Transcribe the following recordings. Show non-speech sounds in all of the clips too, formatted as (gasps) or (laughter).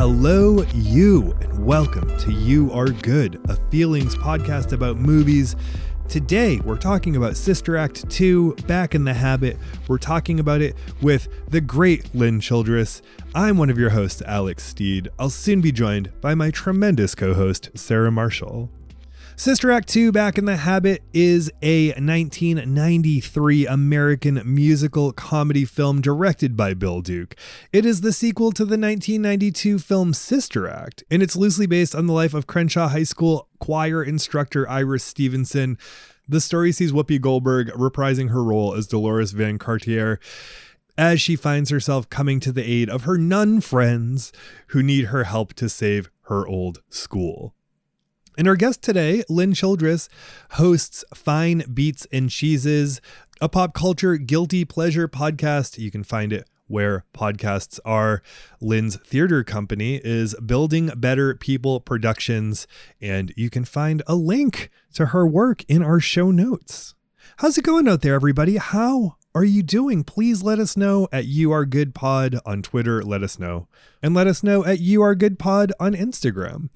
Hello, you, and welcome to You Are Good, a feelings podcast about movies. Today, we're talking about Sister Act 2, Back in the Habit. We're talking about it with the great Lynn Childress. I'm one of your hosts, Alex Steed. I'll soon be joined by my tremendous co host, Sarah Marshall. Sister Act 2 Back in the Habit is a 1993 American musical comedy film directed by Bill Duke. It is the sequel to the 1992 film Sister Act, and it's loosely based on the life of Crenshaw High School choir instructor Iris Stevenson. The story sees Whoopi Goldberg reprising her role as Dolores Van Cartier as she finds herself coming to the aid of her nun friends who need her help to save her old school. And our guest today, Lynn Childress, hosts Fine Beats and Cheeses, a pop culture guilty pleasure podcast. You can find it where podcasts are. Lynn's theater company is Building Better People Productions, and you can find a link to her work in our show notes. How's it going out there, everybody? How are you doing? Please let us know at You Are Good Pod on Twitter. Let us know. And let us know at You Are Good Pod on Instagram.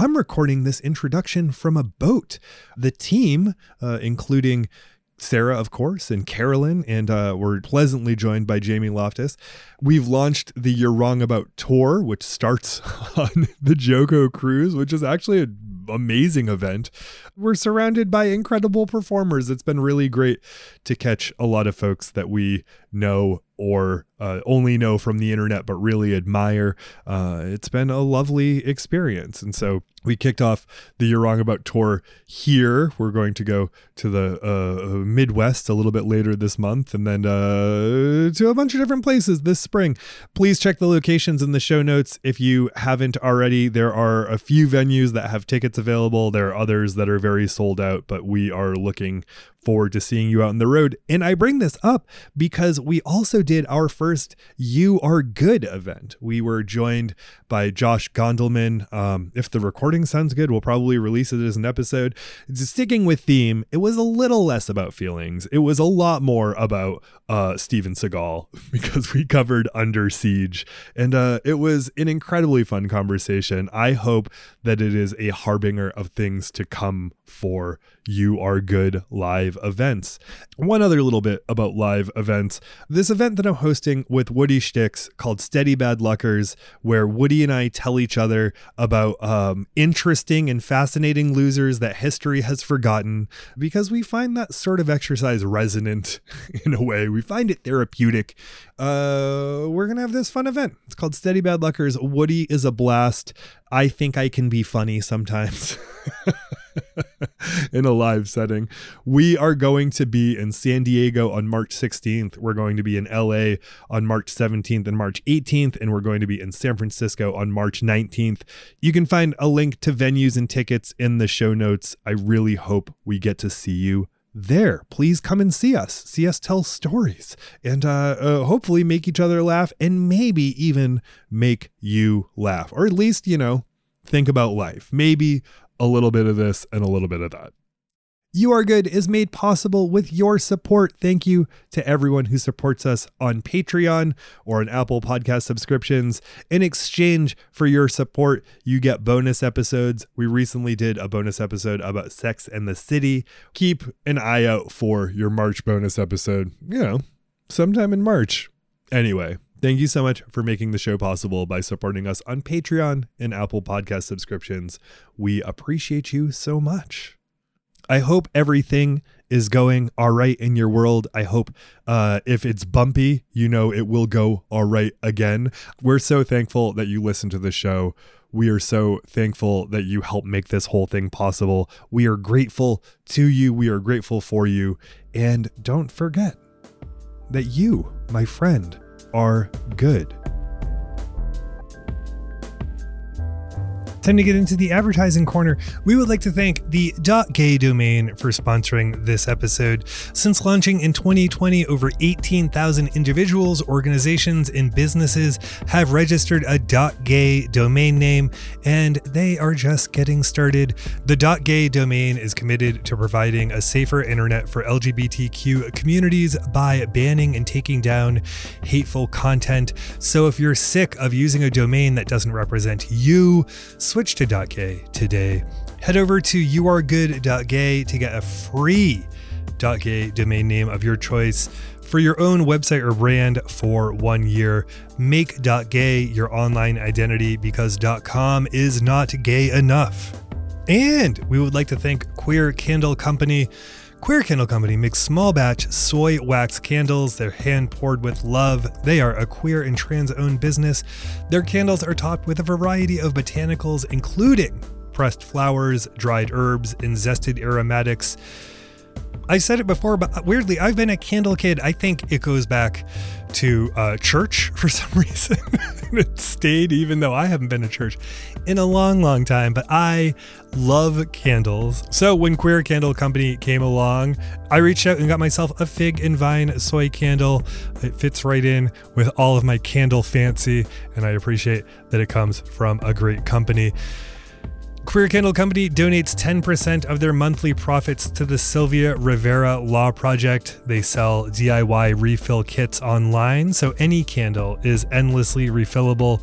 I'm recording this introduction from a boat. The team, uh, including Sarah, of course, and Carolyn, and uh, we're pleasantly joined by Jamie Loftus. We've launched the You're Wrong About tour, which starts (laughs) on the JoCo cruise, which is actually an amazing event. We're surrounded by incredible performers. It's been really great to catch a lot of folks that we know or uh, only know from the internet, but really admire. Uh, it's been a lovely experience. And so we kicked off the You're Wrong About tour here. We're going to go to the uh, Midwest a little bit later this month and then uh, to a bunch of different places this spring. Please check the locations in the show notes if you haven't already. There are a few venues that have tickets available, there are others that are very sold out, but we are looking forward to seeing you out on the road. And I bring this up because we also did our first You Are Good event. We were joined by Josh Gondelman. Um, if the recording sounds good, we'll probably release it as an episode. Sticking with theme, it was a little less about feelings. It was a lot more about uh, Steven Seagal (laughs) because we covered Under Siege. And uh, it was an incredibly fun conversation. I hope that it is a harbinger of things to come for You Are Good live events. One other little bit about live events. This event that I'm hosting with Woody Sticks called Steady Bad Luckers, where Woody and I tell each other about um, interesting and fascinating losers that history has forgotten because we find that sort of exercise resonant (laughs) in a way. We find it therapeutic. Uh, we're going to have this fun event. It's called Steady Bad Luckers. Woody is a blast. I think I can be funny sometimes. (laughs) (laughs) in a live setting. We are going to be in San Diego on March 16th. We're going to be in LA on March 17th and March 18th, and we're going to be in San Francisco on March 19th. You can find a link to venues and tickets in the show notes. I really hope we get to see you there. Please come and see us. See us tell stories and uh, uh, hopefully make each other laugh and maybe even make you laugh. Or at least, you know, think about life. Maybe a little bit of this and a little bit of that. You Are Good is made possible with your support. Thank you to everyone who supports us on Patreon or on Apple Podcast subscriptions. In exchange for your support, you get bonus episodes. We recently did a bonus episode about Sex and the City. Keep an eye out for your March bonus episode, you know, sometime in March. Anyway, Thank you so much for making the show possible by supporting us on Patreon and Apple Podcast subscriptions. We appreciate you so much. I hope everything is going all right in your world. I hope uh, if it's bumpy, you know it will go all right again. We're so thankful that you listen to the show. We are so thankful that you help make this whole thing possible. We are grateful to you. We are grateful for you. And don't forget that you, my friend, are good. Time to get into the advertising corner. We would like to thank the .gay domain for sponsoring this episode. Since launching in 2020, over 18,000 individuals, organizations, and businesses have registered a .gay domain name, and they are just getting started. The .gay domain is committed to providing a safer internet for LGBTQ communities by banning and taking down hateful content. So if you're sick of using a domain that doesn't represent you, switch to .gay today. Head over to youaregood.gay to get a free .gay domain name of your choice for your own website or brand for one year. Make .gay your online identity because .com is not gay enough. And we would like to thank Queer Candle Company. Queer Candle Company makes small batch soy wax candles. They're hand poured with love. They are a queer and trans owned business. Their candles are topped with a variety of botanicals, including pressed flowers, dried herbs, and zested aromatics. I said it before, but weirdly, I've been a candle kid. I think it goes back to uh, church (laughs) for some reason. (laughs) it stayed, even though I haven't been to church in a long, long time. But I love candles. So when Queer Candle Company came along, I reached out and got myself a fig and vine soy candle. It fits right in with all of my candle fancy, and I appreciate that it comes from a great company. Queer Candle Company donates 10% of their monthly profits to the Sylvia Rivera Law Project. They sell DIY refill kits online, so any candle is endlessly refillable.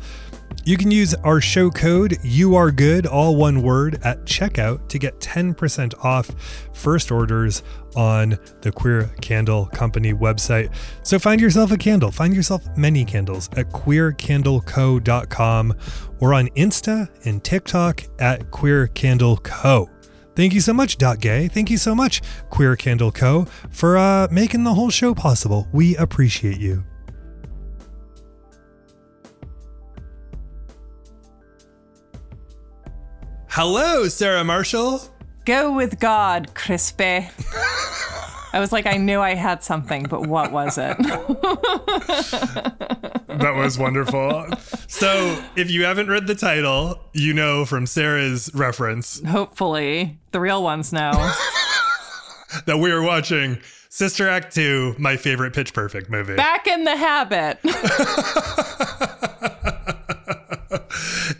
You can use our show code You Are Good, all one word, at checkout to get 10% off first orders on the Queer Candle Company website. So find yourself a candle, find yourself many candles at queercandleco.com or on Insta and TikTok at Queer Candle Co. Thank you so much, Dot Gay. Thank you so much, Queer Candle Co., for uh, making the whole show possible. We appreciate you. Hello, Sarah Marshall. Go with God, Crispy. I was like, I knew I had something, but what was it? (laughs) that was wonderful. So, if you haven't read the title, you know from Sarah's reference. Hopefully, the real ones know (laughs) that we are watching Sister Act 2, my favorite Pitch Perfect movie. Back in the habit. (laughs)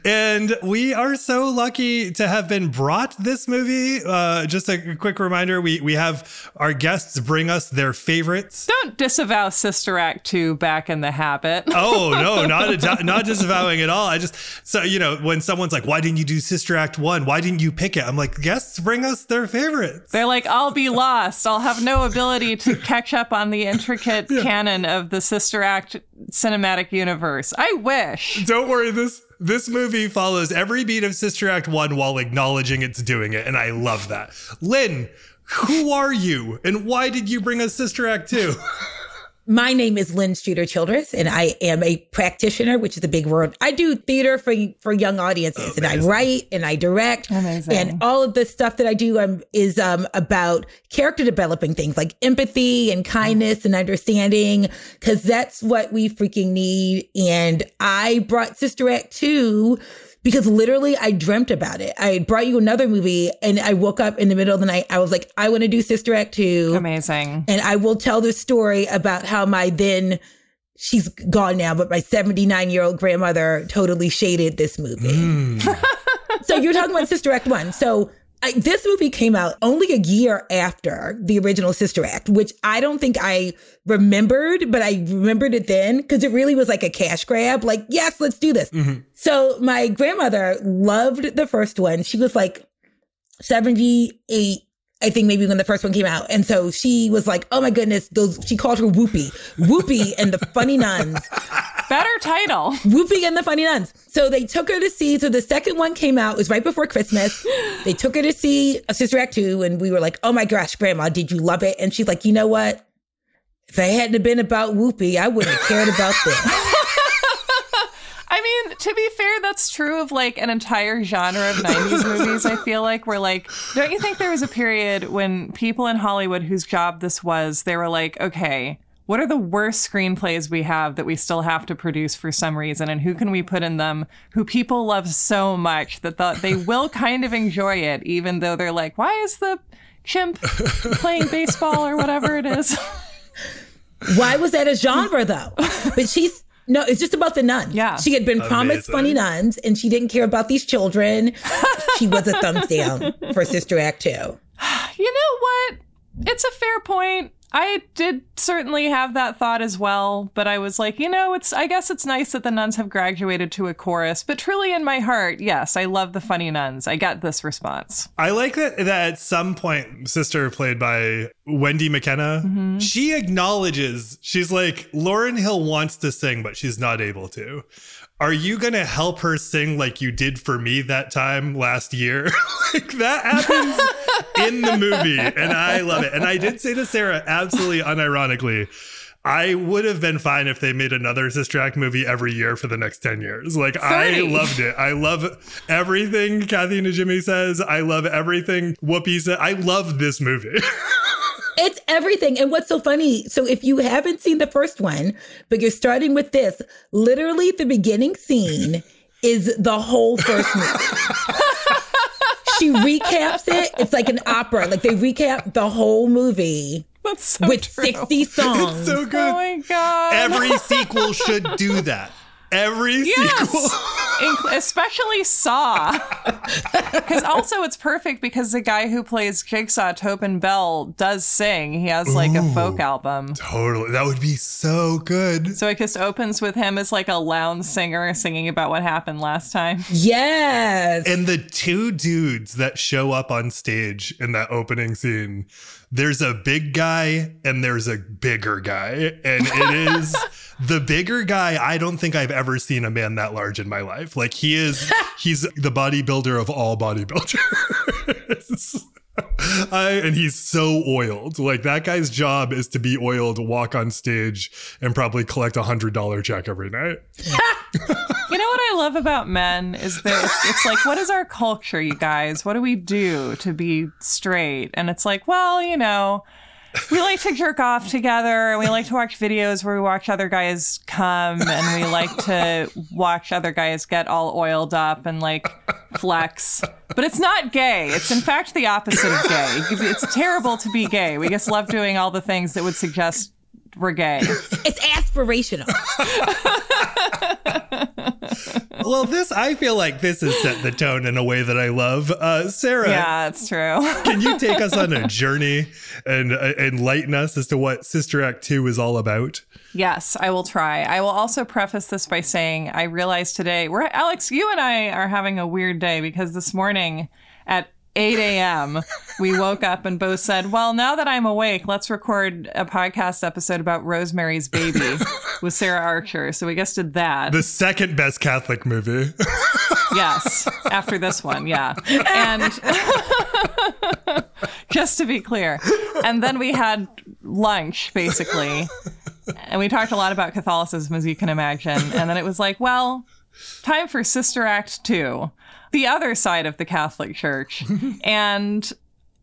and we are so lucky to have been brought this movie. Uh, just a quick reminder: we we have our guests bring us their favorites. Don't disavow Sister Act two back in the habit. oh no, (laughs) not not disavowing at all. I just so you know when someone's like, "Why didn't you do Sister Act one? Why didn't you pick it?" I'm like, guests bring us their favorites. They're like, "I'll be lost. I'll have no ability to (laughs) catch up on the intricate yeah. canon of the Sister Act cinematic universe. I wish." Don't worry this this movie follows every beat of Sister Act 1 while acknowledging it's doing it, and I love that. Lynn, who are you, and why did you bring us Sister Act 2? (laughs) My name is Lynn Streeter Childress, and I am a practitioner, which is a big word. I do theater for for young audiences, Amazing. and I write and I direct, Amazing. and all of the stuff that I do um, is um, about character developing things like empathy and kindness and understanding, because that's what we freaking need. And I brought Sister Act two because literally I dreamt about it. I brought you another movie and I woke up in the middle of the night. I was like, I want to do Sister Act 2. Amazing. And I will tell the story about how my then she's gone now, but my 79 year old grandmother totally shaded this movie. Mm. so you're talking about Sister Act 1. So I, this movie came out only a year after the original Sister Act, which I don't think I remembered, but I remembered it then because it really was like a cash grab. Like, yes, let's do this. Mm-hmm. So my grandmother loved the first one. She was like 78 I think maybe when the first one came out. And so she was like, oh my goodness, those, she called her Whoopi, Whoopi and the Funny Nuns. Better title. Whoopi and the Funny Nuns. So they took her to see, so the second one came out, it was right before Christmas. They took her to see a Sister Act 2 and we were like, oh my gosh, grandma, did you love it? And she's like, you know what? If it hadn't been about Whoopi, I wouldn't have cared about this. I mean, to be fair, that's true of like an entire genre of 90s movies, I feel like, where like, don't you think there was a period when people in Hollywood whose job this was, they were like, okay, what are the worst screenplays we have that we still have to produce for some reason and who can we put in them who people love so much that the, they will kind of enjoy it even though they're like why is the chimp playing baseball or whatever it is? Why was that a genre though? But she's no, it's just about the nuns. Yeah. She had been promised funny nuns and she didn't care about these children. she was a thumbs down for Sister Act 2. (sighs) you know what it's a fair point I did certainly have that thought as well, but I was like, you know, it's I guess it's nice that the nuns have graduated to a chorus, but truly in my heart, yes, I love the funny nuns. I got this response. I like that that at some point, sister played by Wendy Makkena, Mm-hmm. she acknowledges she's like Lauryn Hill wants to sing, but she's not able to. Are you gonna help her sing like you did for me that time last year? (laughs) like that happens in the movie, and I love it. And I did say to Sarah, absolutely unironically. I would have been fine if they made another Sister Act movie every year for the next 10 years. Like, I loved it. I love everything Kathy and Jimmy says. I love everything Whoopi said. I love this movie. (laughs) It's everything. And what's so funny, so if you haven't seen the first one, but you're starting with this, literally the beginning scene is the whole first movie. (laughs) she recaps it. It's like an opera. Like they recap the whole movie That's so with true. 60 songs. it's so good. Oh my god. Every sequel should do that. Every sequel. Yes, Inc- especially Saw. (laughs) Because also it's perfect because the guy who plays Jigsaw, Tobin Bell, does sing. He has like a folk album. Totally. That would be so good. So it just opens with him as like a lounge singer singing about what happened last time. Yes. And the two dudes that show up on stage in that opening scene, there's a big guy and there's a bigger guy. And it is (laughs) the bigger guy. I don't think I've ever seen a man that large in my life. Like he is, he's the bodybuilder of all bodybuilders. (laughs) (laughs) I, and he's so oiled. Like that guy's job is to be oiled, walk on stage, and probably collect a hundred dollar check every night. (laughs) You know what I love about men is that it's, it's like, what is our culture, you guys? What do we do to be straight? And it's like, well, you know, we like to jerk off together and we like to watch videos where we watch other guys come and we like to watch other guys get all oiled up and like flex. But it's not gay. It's in fact the opposite of gay. It's terrible to be gay. We just love doing all the things that would suggest we're gay. (laughs) It's aspirational. (laughs) Well, this I feel like this has set the tone in a way that I love. Uh, Sarah, Yeah, it's true. (laughs) can you take us on a journey and uh, enlighten us as to what Sister Act Two is all about? Yes, I will try. I will also preface this by saying I realized today we're Alex, you and I are having a weird day because this morning at 8 a.m. we woke up and both said, Well, now that I'm awake, let's record a podcast episode about Rosemary's Baby (laughs) with Sarah Archer. So we just did that. The second best Catholic movie. (laughs) Yes, after this one, yeah. And (laughs) just to be clear. And then we had lunch, basically. And we talked a lot about Catholicism, as you can imagine. And then it was like, well, time for Sister Act 2, the other side of the Catholic Church. (laughs) and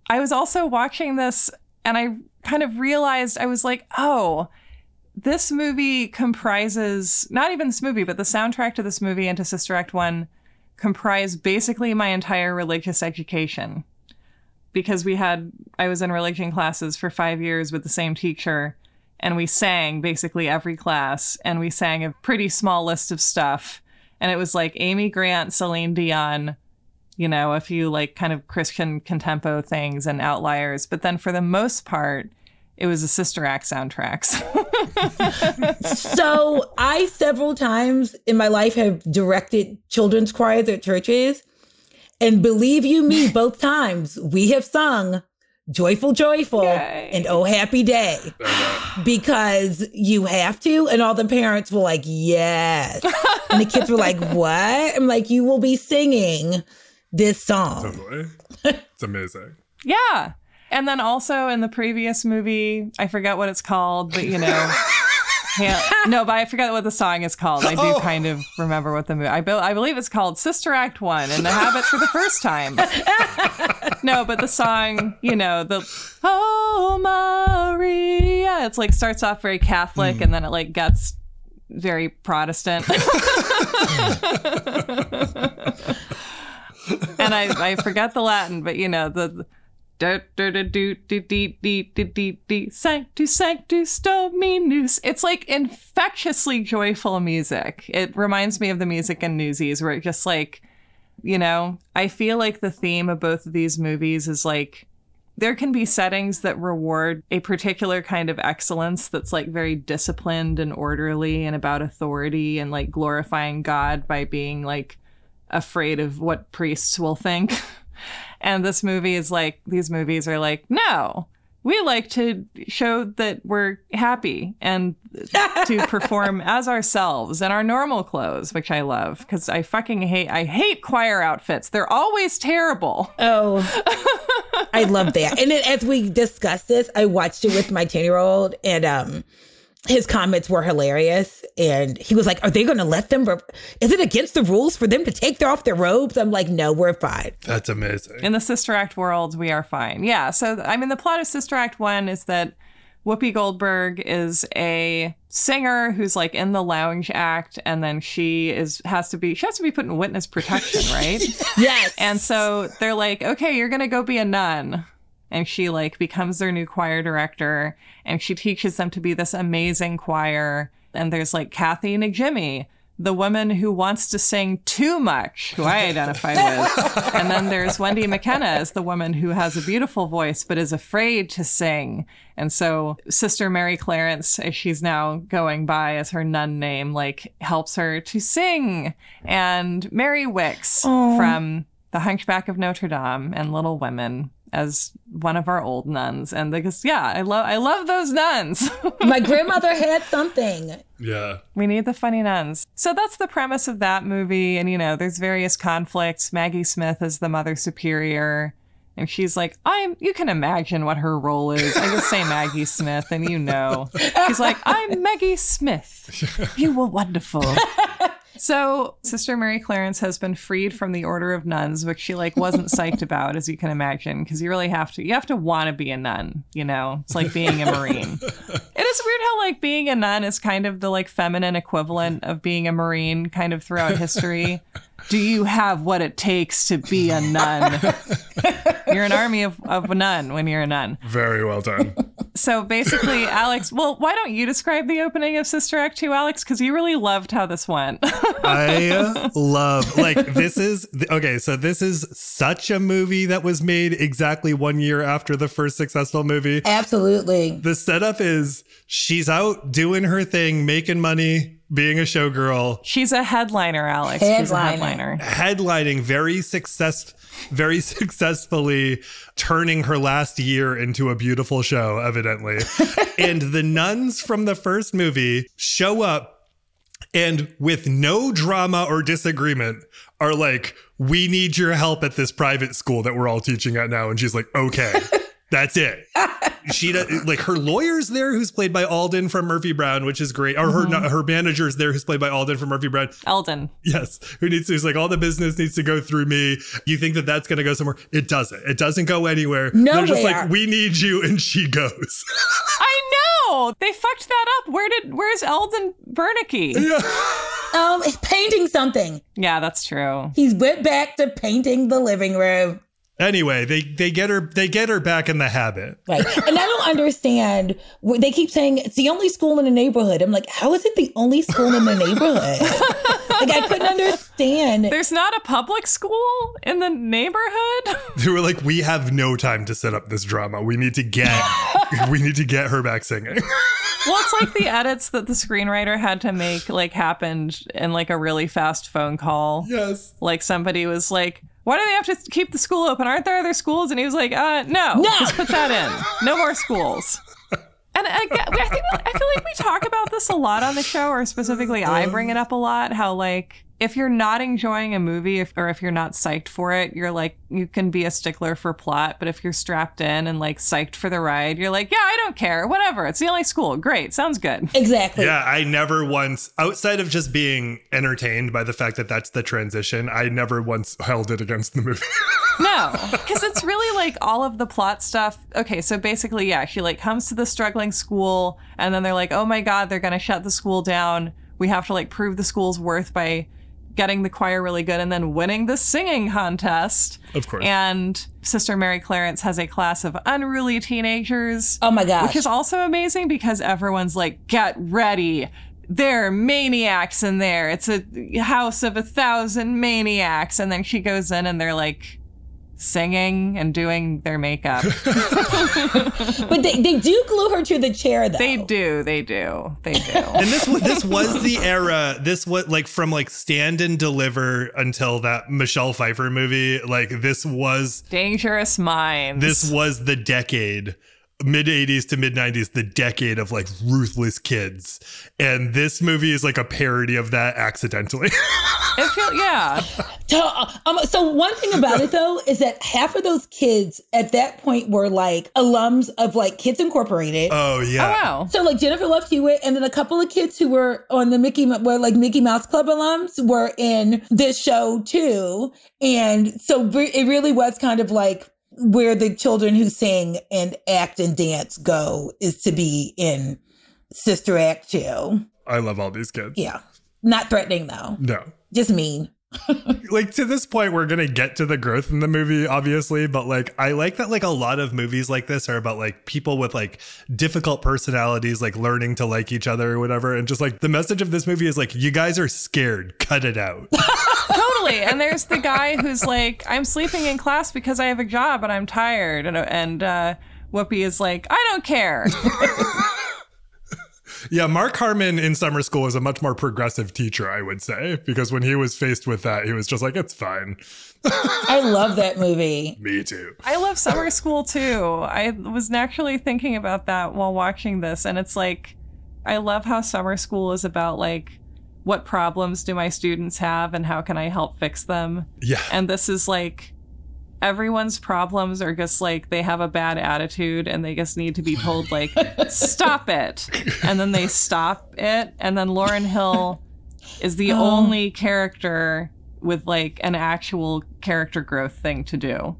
I was also watching this and I kind of realized I was like, oh, this movie comprises not even this movie, but the soundtrack to this movie and to Sister Act 1 comprise basically my entire religious education. Because we had, I was in religion classes for five years with the same teacher, and we sang basically every class, and we sang a pretty small list of stuff. And it was like Amy Grant, Celine Dion, you know, a few like kind of Christian contempo things and outliers. But then for the most part, it was the Sister Act soundtracks. (laughs) so I several times in my life have directed children's choirs at churches. And believe you me, (laughs) both times we have sung Joyful, Joyful Yay. and Oh Happy Day because you have to. And all the parents were like, Yes. And the kids were like, (laughs) What? I'm like, You will be singing this song. Totally. It's amazing. Yeah. And then also in the previous movie, I forget what it's called, but you know, (laughs) No, but I forget what the song is called. I do Oh. kind of remember what the movie. I, be- I believe it's called Sister Act One in the Habit for the first time. (laughs) no, but the song, you know, the Oh Maria, it's like starts off very Catholic hmm. and then it like gets very Protestant. (laughs) (laughs) and I, I forget the Latin, but you know the. Sanctus, Sanctus, Dominus. It's like infectiously joyful music. It reminds me of the music in Newsies, where it just like, you know, I feel like the theme of both of these movies is like, there can be settings that reward a particular kind of excellence that's like very disciplined and orderly and about authority and like glorifying God by being like afraid of what priests will think. (laughs) and this movie is like, these movies are like, no, we like to show that we're happy and to (laughs) perform as ourselves in our normal clothes, which I love because I fucking hate, I hate choir outfits. They're always terrible. Oh, (laughs) I love that. And then as we discussed this, I watched it with my 10 year old and um his comments were hilarious. And he was like, Are they going to let them? Re- Is it against the rules for them to take their, off their robes? I'm like, No, we're fine. That's amazing. In the Sister Act world, we are fine. Yeah. So, I mean, the plot of Sister Act 1 is that Whoopi Goldberg is a singer who's like in the lounge act, and then she is has to be she has to be put in witness protection, right? (laughs) Yes. and so they're like, okay, you're gonna go be a nun. And she like becomes their new choir director and she teaches them to be this amazing choir. And there's like Kathy Najimy, the woman who wants to sing too much, who I identify with. (laughs) and then there's Wendy Makkena as the woman who has a beautiful voice but is afraid to sing. And so Sister Mary Clarence, as she's now going by as her nun name, like helps her to sing. And Mary Wickes from The Hunchback of Notre Dame and Little Women as one of our old nuns. And because yeah, I love I love those nuns. (laughs) my grandmother had something. Yeah. We need the funny nuns. So that's the premise of that movie. And, you know, there's various conflicts. Maggie Smith is the Mother Superior. And she's like, I'm, you can imagine what her role is. I just say (laughs) Maggie Smith, and you know. She's like, I'm Maggie Smith. (laughs) You were wonderful. So, Sister Mary Clarence has been freed from the Order of Nuns, which she like wasn't psyched (laughs) about, as you can imagine, because you really have to. You have to want to be a nun. You know, it's like being a marine. (laughs) it is weird how like being a nun is kind of the like feminine equivalent of being a marine, kind of throughout history. Do you have what it takes to be a nun? (laughs) you're an army of, of a nun when you're a nun. Very well done. So basically, (laughs) Alex, well, why don't you describe the opening of Sister Act 2, Alex? Because you really loved how this went. (laughs) I uh, love like this is okay. So this is such a movie that was made exactly one year after the first successful movie. Absolutely. The setup is she's out doing her thing, making money, being a showgirl, She's a headliner, Alex. She's a Headliner. headliner. headlining very success, very (laughs) successfully, turning her last year into a beautiful show. Evidently, (laughs) and the nuns from the first movie show up and with no drama or disagreement are like we need your help at this private school that we're all teaching at now and she's like okay (laughs) that's it. She does, like her lawyer's there who's played by eldon from murphy brown which is great. Or her her manager's there who's played by eldon from murphy brown. Eldon, yes. Who needs to he's like all the business needs to go through me. You think that that's going to go somewhere? It doesn't. It doesn't go anywhere. No, they're just like we need you and she goes. (laughs) I know! They fucked that up. Where did where's Eldon Bernecky? (laughs) Um, he's painting something. Yeah, that's true. He's went back to painting the living room. Anyway they they get her they get her back in the habit Right. And I don't understand. They keep saying it's the only school in the neighborhood. I'm like, how is it the only school in the neighborhood? (laughs) like, I couldn't understand. There's not a public school in the neighborhood? (laughs) They were like, we have no time to set up this drama. We need to get, (laughs) we need to get her back singing. Well, it's like the edits that the screenwriter had to make like happened in like a really fast phone call. yes. Like somebody was like, "Why do they have to keep the school open? Aren't there other schools?" And he was like, "Uh, no, No. just put that in. No more schools." And I, I think I feel like we talk about this a lot on the show, or specifically, I bring it up a lot. How like if you're not enjoying a movie if, or if you're not psyched for it, you're like, you can be a stickler for plot. But if you're strapped in and like psyched for the ride, you're like, yeah, I don't care. Whatever. It's the only school. Great. Sounds good. Exactly. Yeah, I never once, outside of just being entertained by the fact that that's the transition, I never once held it against the movie. (laughs) No, because it's really like all of the plot stuff. Okay, so basically, yeah, she like comes to the struggling school, and then they're like, oh my god, they're gonna shut the school down. We have to like prove the school's worth by getting the choir really good and then winning the singing contest. Of course. And Sister Mary Clarence has a class of unruly teenagers. Oh my gosh. Which is also amazing because everyone's like, get ready. There are maniacs in there. It's a house of a thousand maniacs. And then she goes in and they're like singing and doing their makeup. (laughs) but they, they do glue her to the chair though. they do. They do. They do. (laughs) and this was this was the era. This was like from like Stand and Deliver until that Michelle Pfeiffer movie. Like this was Dangerous Minds. this was the decade mid 80s to mid 90s the decade of like ruthless kids and this movie is like a parody of that accidentally (laughs) It feel, yeah. So, uh, um, so one thing about it though is that half of those kids at that point were like alums of like Kids Incorporated. oh yeah Oh yeah wow. so like Jennifer Love Hewitt, and then a couple of kids who were on the Mickey, were like Mickey Mouse Club alums, were in this show too. And so it really was kind of like where the children who sing and act and dance go is to be in Sister Act two. i love all these kids Yeah, not threatening though, no just mean. (laughs) like to this point we're gonna get to the growth in the movie obviously but like i like that like a lot of movies like this are about like people with like difficult personalities like learning to like each other or whatever and just like the message of this movie is like you guys are scared cut it out (laughs) totally. And there's the guy who's like, I'm sleeping in class because I have a job and I'm tired. And, and uh, Whoopi is like, I don't care. (laughs) Yeah, Mark Harmon in summer school is a much more progressive teacher, I would say, because when he was faced with that, he was just like, it's fine. I love that movie. (laughs) Me too. I love summer school too. I was naturally thinking about that while watching this. And it's like, I love how summer school is about like, what problems do my students have and how can I help fix them? Yeah. And this is like, everyone's problems are just like they have a bad attitude and they just need to be told like stop it and then they stop it and then lauryn hill is the Oh. only character with like an actual character growth thing to do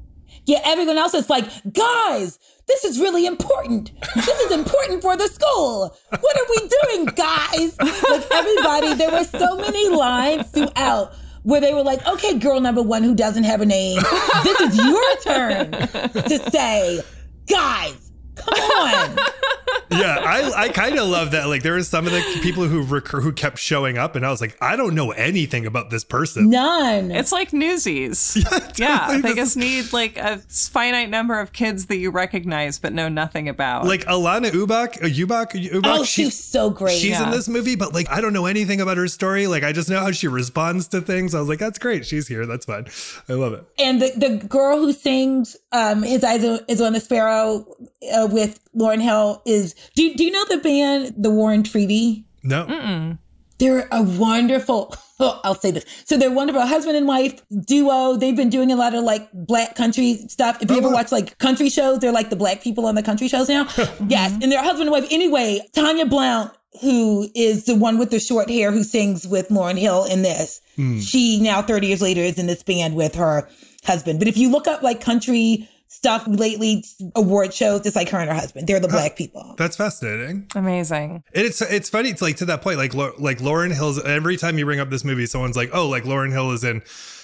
Yeah, everyone else is like, guys, this is really important. This is important for the school. What are we doing, guys? Like everybody, there were so many lines throughout where they were like, okay, girl number one who doesn't have a name, this is your turn to say, guys, come on. (laughs) yeah, I, I kind of love that. Like, there was some of the people who recur, who kept showing up, and I was like, I don't know anything about this person. None. it's like newsies (laughs) totally. yeah they just need like a finite number of kids that you recognize but know nothing about Like Alanna Ubach, uh, Ubach, Ubach. oh, she- she's so great. She's in this movie, but like I don't know anything about her story. Like I just know how she responds to things. I was like, that's great. She's here. That's fine. I love it. and the, the girl who sings um, "His Eyes is on the Sparrow" uh, with Lauryn Hill is. Do Do you know the band, the War and Treaty? No. Mm-mm. They're a wonderful. (laughs) Oh, I'll say this. So they're wonderful husband and wife duo. They've been doing a lot of like black country stuff. If you Oh, ever wow. watch like country shows, they're like the black people on the country shows now. (laughs) yes, and they're husband and wife. Anyway, Tanya Blount, who is the one with the short hair who sings with Lauryn Hill in this, Hmm. she now 30 years later is in this band with her husband. But if you look up like country stuff lately, award shows, it's like her and her husband. They're the oh, black people. That's fascinating. amazing And it's it's funny. It's like to that point, like like Lauryn Hill's. Every time you bring up this movie, someone's like, "Oh, like Lauryn Hill is in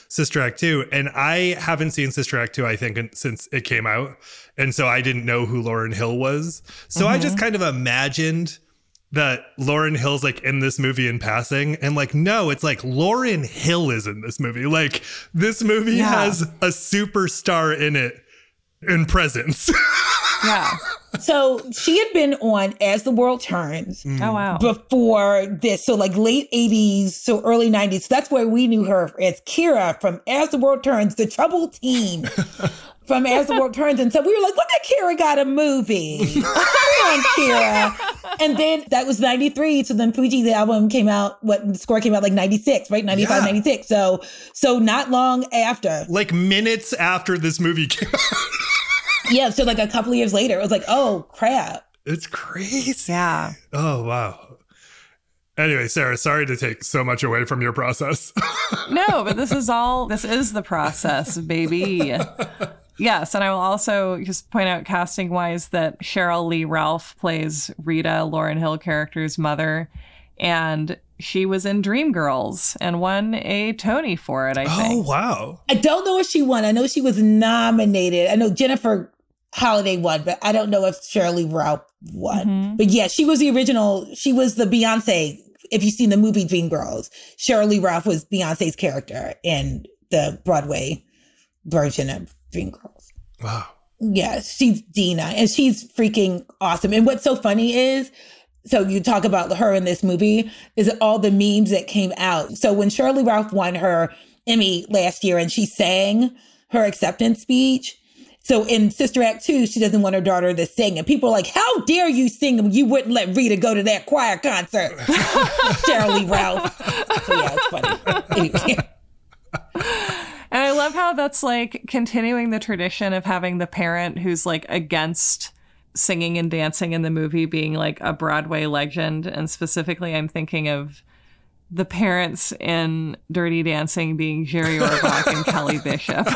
Sister Act 2. and I haven't seen Sister Act two. I think since it came out, and so I didn't know who Lauryn Hill was. So I just mm-hmm. kind of imagined that Lauryn Hill's like in this movie in passing, and like no, it's like Lauryn Hill is in this movie. Like this movie Yeah. has a superstar in it in presence. (laughs) yeah So she had been on As the World Turns. oh wow before this. So like late 80s, so early 90s. That's where we knew her as Kira from As the World Turns, the troubled teen (laughs) from As the World Turns. And so we were like, look at Kira got a movie. (laughs) Come on, Kira. and then that was 93. So then Fugees, the album came out, what the score came out like 96, right? 95, Yeah. 96. So, so not long after. Like minutes after this movie came out. Yeah. So like a couple of years later, it was like, oh crap. It's crazy. Yeah. Oh, wow. Anyway, Sarah, sorry to take so much away from your process. No, but this is all, this is the process, baby. (laughs) Yes. And I will also just point out casting wise that Sheryl Lee Ralph plays Rita, Lauryn Hill character's mother. And she was in Dreamgirls and won a Tony for it, I oh, think. wow. I don't know if she won. I know she was nominated. I know Jennifer Holliday won, but I don't know if Sheryl Lee Ralph won. Mhm. But yeah, she was the original. She was the Beyonce. If you've seen the movie Dreamgirls, Sheryl Lee Ralph was Beyonce's character in the Broadway version of Dreamgirls. Wow. Yeah, she's Deena, and she's freaking awesome. And what's so funny is, so you talk about her in this movie, is all the memes that came out. So when Sheryl Lee Ralph won her Emmy last year, and she sang her acceptance speech. So in Sister Act 2, she doesn't want her daughter to sing. And people are like, How dare you sing you wouldn't let Rita go to that choir concert? (laughs) Sheryl Lee Ralph. So yeah, it's funny. (laughs) And I love how that's like continuing the tradition of having the parent who's like against singing and dancing in the movie being like a Broadway legend. And specifically, I'm thinking of the parents in Dirty Dancing being Jerry Orbach and Kelly (laughs) Bishop.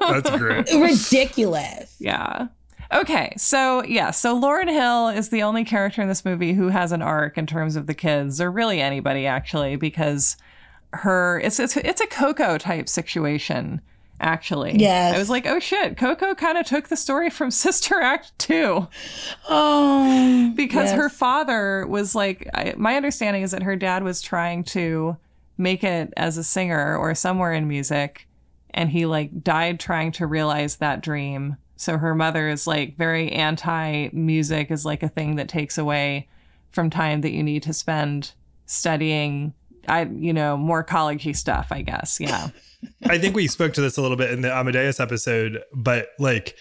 That's great. (laughs) Ridiculous. yeah. Okay, so yeah, so Lauryn Hill is the only character in this movie who has an arc in terms of the kids, or really anybody actually, because her it's it's it's a Coco type situation. Actually, yeah. I was like, oh shit, Coco kind of took the story from (laughs) Sister Act two Oh, because yes. her father was like, I, my understanding is that her dad was trying to make it as a singer or somewhere in music, and he like died trying to realize that dream. So her mother is like very anti music is like a thing that takes away from time that you need to spend studying. I you know more collegey stuff, I guess. Yeah. (laughs) I think we spoke to this a little bit in the Amadeus episode, but like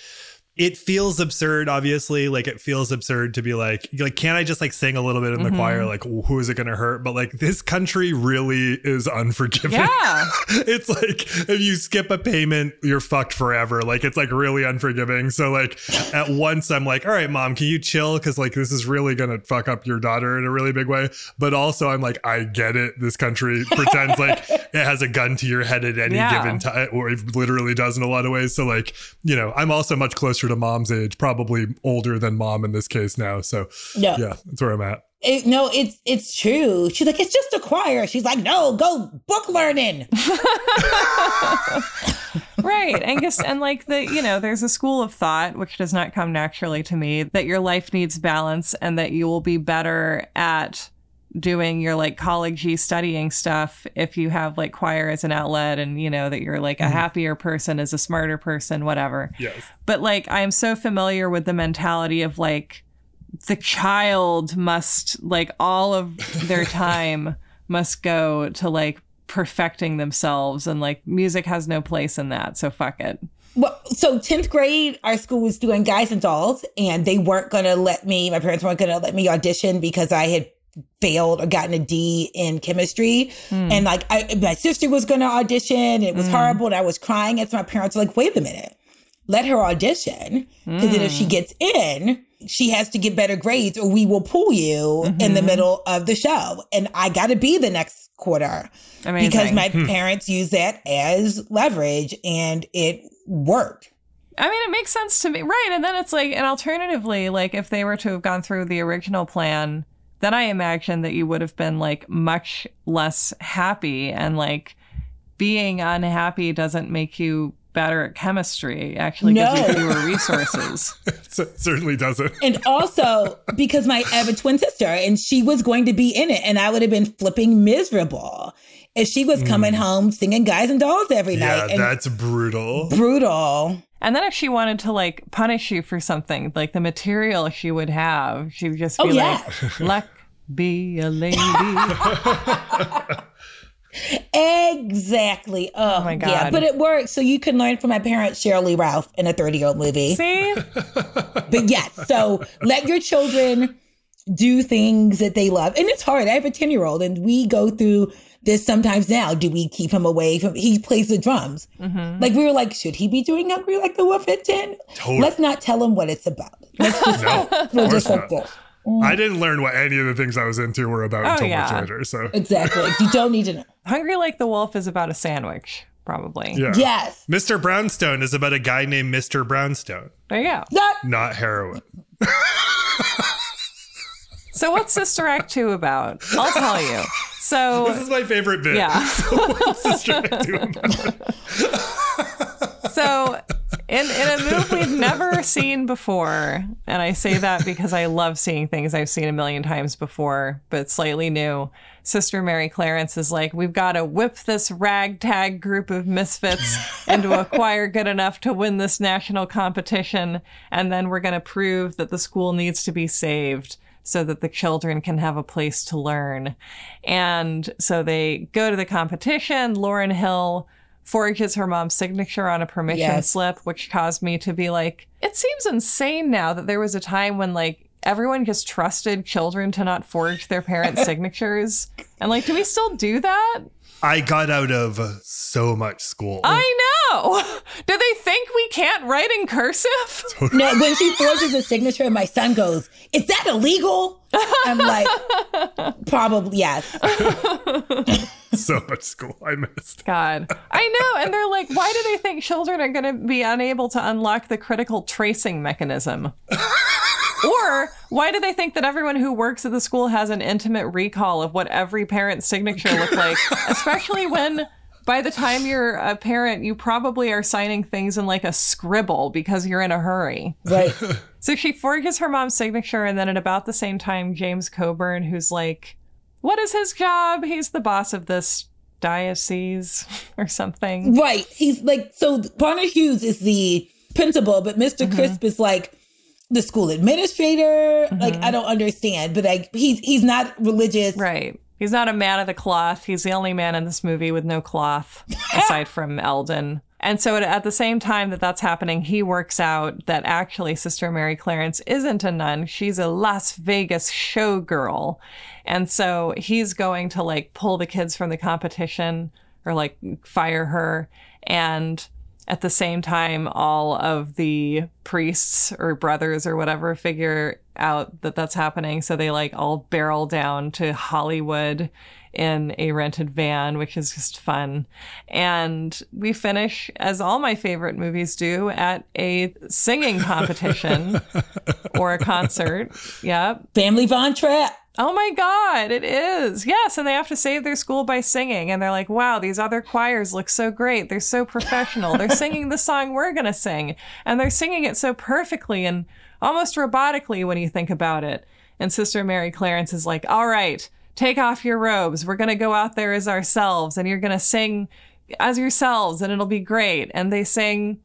it feels absurd, obviously. Like it feels absurd to be like, like, can I just like sing a little bit in the Mhm. choir? Like, who is it gonna hurt? But like this country really is unforgiving. Yeah. (laughs) it's like if you skip a payment, you're fucked forever. Like it's like really unforgiving. So like at once I'm like, all right, mom, can you chill? Cause like this is really gonna fuck up your daughter in a really big way. But also I'm like, I get it. This country (laughs) pretends like it has a gun to your head at any Yeah. given time, or it literally does in a lot of ways. So like, you know, I'm also much closer to mom's age, probably older than mom in this case now. So no. yeah, that's where I'm at. It, no, it's it's true. She's like, it's just a choir. She's like, no, go book learning. (laughs) right and just and like the you know there's a school of thought which does not come naturally to me that your life needs balance and that you will be better at doing your like collegey studying stuff if you have like choir as an outlet and you know that you're like a mm-hmm. happier person as a smarter person whatever. Yes. but like i'm so familiar with the mentality of like the child must like all of their (laughs) time must go to like perfecting themselves and like music has no place in that so fuck it. Well, so 10th grade, our school was doing Guys and Dolls, and they weren't going to let me, my parents weren't going to let me audition because I had failed or gotten a D in chemistry. Hmm. And like, I, my sister was going to audition, it was hmm. horrible, and I was crying. And so my parents were like, wait a minute, let her audition. Because then if she hmm. gets in, she has to get better grades, or we will pull you in the middle of the show. And I got to be the next quarter amazing because my parents use that as leverage and it worked. I mean, it makes sense to me, right? And then it's like, and alternatively, like if they were to have gone through the original plan, then I imagine that you would have been like much less happy, and like being unhappy doesn't make you better at chemistry. It Actually, gives No. you fewer (laughs) resources. So, certainly doesn't. And also because my I have a twin sister and she was going to be in it and I would have been flipping miserable if she was coming home singing guys and dolls every Mm. Yeah, night. And that's brutal. brutal. And then if she wanted to like punish you for something, like the material she would have, she would just oh, be Oh, like, (laughs) "Luck be a lady." (laughs) Exactly. Oh, oh my god. Yeah, but it works. So you can learn from my parents, Sheryl Lee Ralph, in a 30 year old movie. See, (laughs) But yes, so let your children do things that they love. And it's hard. I have a 10 year old and we go through this sometimes now. Do we keep him away from, he plays the drums. Mm-hmm. Like we were like, should he be doing Hungry Like the Wolf at 10? Totally. Let's not tell him what it's about. Let's just, (laughs) No, (laughs) we'll just like not. this. I didn't learn what any of the things I was into were about Oh, until yeah. much later. So Exactly. you don't need to know. (laughs) Hungry Like the Wolf is about a sandwich, probably. yeah. Yes. Mr. Brownstone is about a guy named Mr. Brownstone, There you go. That, not heroin. So what's Sister Act 2 about? I'll tell you. So This is my favorite bit. yeah. (laughs) What's Sister Act 2 about? So in in a move we've never seen before, and I say that because I love seeing things I've seen a million times before, but slightly new. Sister Mary Clarence is like, we've got to whip this ragtag group of misfits into a choir good enough to win this national competition, and then we're going to prove that the school needs to be saved so that the children can have a place to learn. And so they go to the competition. Lauryn Hill forges her mom's signature on a permission Yes. slip, which caused me to be like, it seems insane now that there was a time when like everyone just trusted children to not forge their parents' (laughs) signatures. And like, do we still do that? I got out of so much school. I know. (laughs) Do they think we can't write in cursive? (laughs) no, when she forges a signature and my son goes, is that illegal? I'm like, (laughs) probably yes. so much school I missed. God. I know. And they're like, why do they think children are going to be unable to unlock the critical tracing mechanism? Or why do they think that everyone who works at the school has an intimate recall of what every parent's signature looked like? (laughs) Especially when by the time you're a parent, you probably are signing things in like a scribble because you're in a hurry. Right. (laughs) So she forges her mom's signature, and then at about the same time, James Coburn, who's like, what is his job? He's the boss of this diocese (laughs) or something. Right. He's like, so Barnard Hughes is the principal, but mister mm-hmm. Crisp is like the school administrator. Like, I mm-hmm. don't understand, but like, he's, he's not religious. Right. He's not a man of the cloth. He's the only man in this movie with no cloth, (laughs) aside from Eldon. And so at, at the same time that that's happening, he works out that actually Sister Mary Clarence isn't a nun. She's a Las Vegas showgirl. And so he's going to like pull the kids from the competition or like fire her. And at the same time, all of the priests or brothers or whatever figure out that that's happening. So they like all barrel down to Hollywood in a rented van, which is just fun. And we finish, as all my favorite movies do, at a singing competition (laughs) or a concert. Yep. Family Von Trapp. Oh my God, it is. Yes. And they have to save their school by singing. And they're like, wow, these other choirs look so great. They're so professional. They're singing the song we're going to sing. And they're singing it so perfectly and almost robotically when you think about it. And Sister Mary Clarence is like, all right, take off your robes. We're going to go out there as ourselves and you're going to sing as yourselves and it'll be great. And they sing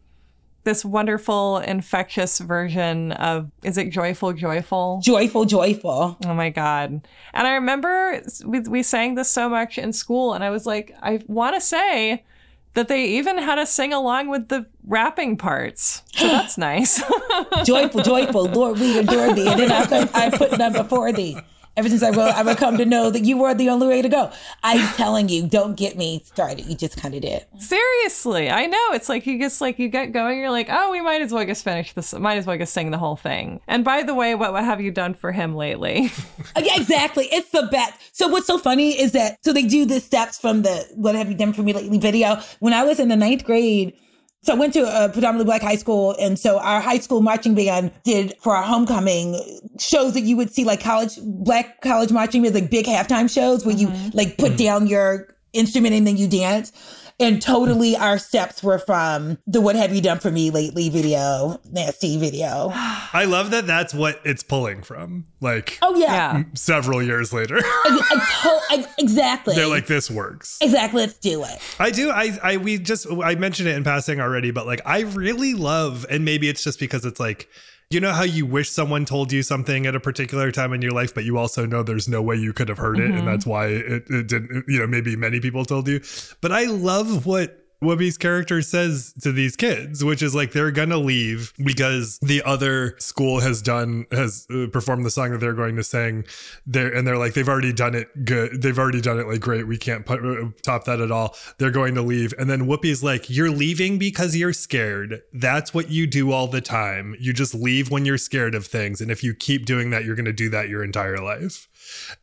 this wonderful, infectious version of, is it Joyful, Joyful? Joyful, joyful. Oh my God. And I remember we, we sang this so much in school, and I was like, I want to say that they even had us sing along with the rapping parts. So that's (gasps) nice. (laughs) Joyful, joyful. Lord, we adore thee. And then I put, I put them before thee. Ever since I wrote, I would come to know that you were the only way to go. I'm telling you, don't get me started. You just kind of did. Seriously, I know. It's like you just like you get going, you're like, oh, we might as well just finish this. Might as well just sing the whole thing. And by the way, what, what have you done for him lately? (laughs) Yeah, exactly. It's the best. So what's so funny is that so they do the steps from the "What Have You Done for Me Lately" video. When I was in the ninth grade, so I went to a predominantly black high school, and so our high school marching band did for our homecoming shows that you would see like college black college marching band, like big halftime shows where you mm-hmm. like put mm-hmm. down your instrument and then you dance. And totally, our steps were from the "What Have You Done for Me Lately" video, nasty video. (sighs) I love that that's what it's pulling from. Like Oh yeah, yeah. several years later, (laughs) I, I to- I- exactly. they're like, this works. exactly. Let's do it. I do. I, I, we just, I mentioned it in passing already, but like, I really love, and maybe it's just because it's like, you know how you wish someone told you something at a particular time in your life, but you also know there's no way you could have heard it, and mm-hmm. that's why it, it didn't. You know, maybe many people told you, but I love what Whoopi's character says to these kids, which is like they're gonna leave because the other school has done has uh, performed the song that they're going to sing. There and they're like they've already done it good. They've already done it like great. We can't put, uh, top that at all. They're going to leave, and then Whoopi's like, "You're leaving because you're scared. That's what you do all the time. You just leave when you're scared of things, and if you keep doing that, you're gonna do that your entire life."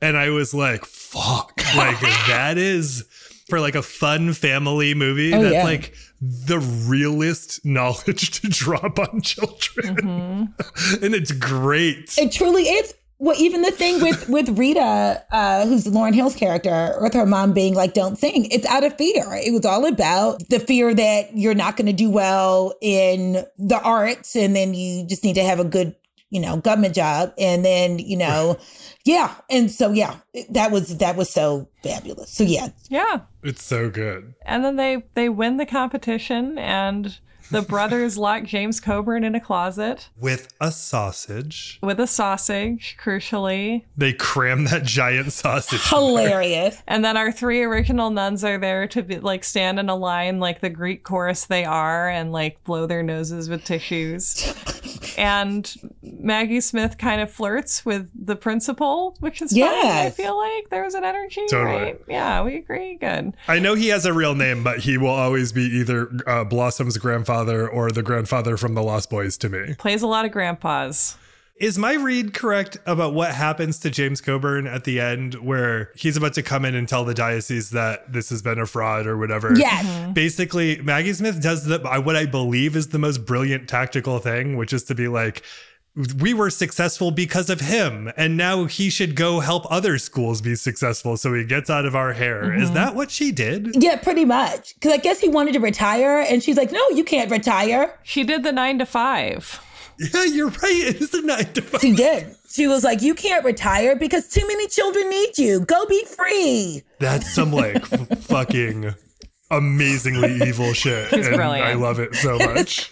And I was like, "Fuck!" Like that is for like a fun family movie. Oh, that's yeah. like the realest knowledge to drop on children, (laughs) and it's great. It truly is. Well, even the thing with with Rita, uh, who's Lauryn Hill's character, with her mom being like, "Don't sing," it's out of fear. It was all about the fear that you're not going to do well in the arts, and then you just need to have a good, you know, government job, and then you know, yeah. And so yeah, that was that was so fabulous. So yeah, Yeah. It's so good. And then they they win the competition and the brothers (laughs) lock James Coburn in a closet With a sausage, with a sausage, crucially. they cram that giant sausage. hilarious. (laughs) And then our three original nuns are there to be like stand in a line like the Greek chorus they are and like blow their noses with tissues. (laughs) and Maggie Smith kind of flirts with the principal, which is fun. I feel like there's an energy, Totally. right? Yeah, we agree. Good. I know he has a real name, but he will always be either uh, Blossom's grandfather or the grandfather from the Lost Boys to me. Plays a lot of grandpas. Is my read correct about what happens to James Coburn at the end, where he's about to come in and tell the diocese that this has been a fraud or whatever? Yes. Mm-hmm. Basically, Maggie Smith does the what I believe is the most brilliant tactical thing, which is to be like, we were successful because of him, and now he should go help other schools be successful so he gets out of our hair. Is mm-hmm. that what she did? Yeah, pretty much. Because I guess he wanted to retire, and she's like, "No, you can't retire." She did the nine to five. Yeah, you're right. (laughs) It is a nine to five. She did. She was like, "You can't retire because too many children need you. Go be free." That's some like f- (laughs) fucking amazingly evil shit. It's and brilliant. I love it so (laughs) much.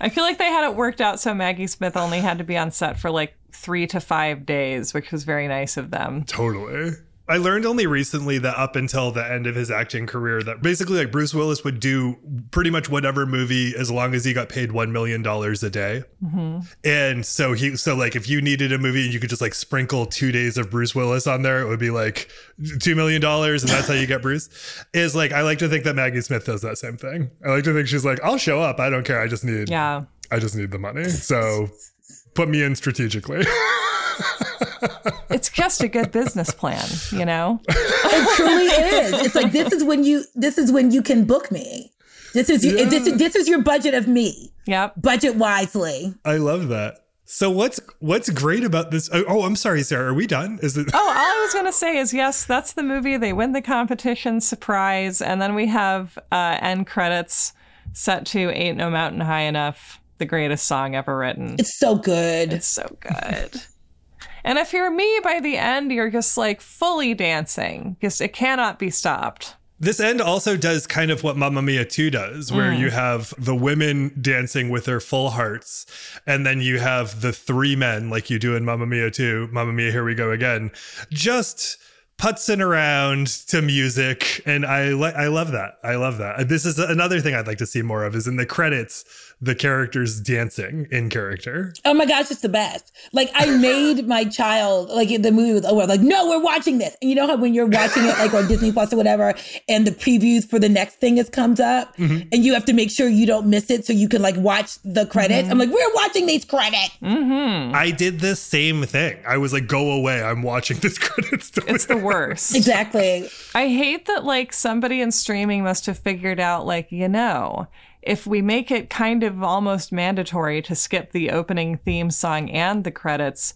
I feel like they had it worked out so Maggie Smith only had to be on set for like three to five days, which was very nice of them. Totally. I learned only recently that up until the end of his acting career, that basically like Bruce Willis would do pretty much whatever movie as long as he got paid one million dollars a day. Mm-hmm. And so he, so like if you needed a movie and you could just like sprinkle two days of Bruce Willis on there, it would be like two million dollars, and that's how you get Bruce. (laughs) Is like I like to think that Maggie Smith does that same thing. I like to think she's like, I'll show up. I don't care. I just need, Yeah. I just need the money. So put me in strategically. (laughs) It's just a good business plan, you know? It truly is. It's like this is when you this is when you can book me. This is you, this is this is your budget of me. Yep. Budget wisely. I love that. So what's what's great about this? Oh, oh, I'm sorry, Sarah. Are we done? Is it? Oh, all I was going to say is yes, that's the movie. They win the competition, surprise. And then we have uh, end credits set to Ain't No Mountain High Enough, the greatest song ever written. It's so good. It's so good. And if you're me by the end, you're just like fully dancing. Just it cannot be stopped. This end also does kind of what Mamma Mia 2 does, where mm. you have the women dancing with their full hearts, and then you have the three men, like you do in Mamma Mia 2, Mamma Mia, Here We Go Again, just putzing around to music. And I, li- I love that. I love that. This is another thing I'd like to see more of is in the credits, the characters dancing in character. Oh my gosh, it's the best. Like I (laughs) made my child like the movie was over. Like, no, we're watching this. And you know how when you're watching it like on (laughs) Disney Plus or whatever, and the previews for the next thing is comes up, mm-hmm. and you have to make sure you don't miss it so you can like watch the credits. Mm-hmm. I'm like, we're watching these credits. Mm-hmm. I did the same thing. I was like, go away. I'm watching this (laughs) credits. It's the worst. Exactly. I hate that like somebody in streaming must have figured out like, you know, if we make it kind of almost mandatory to skip the opening theme song and the credits,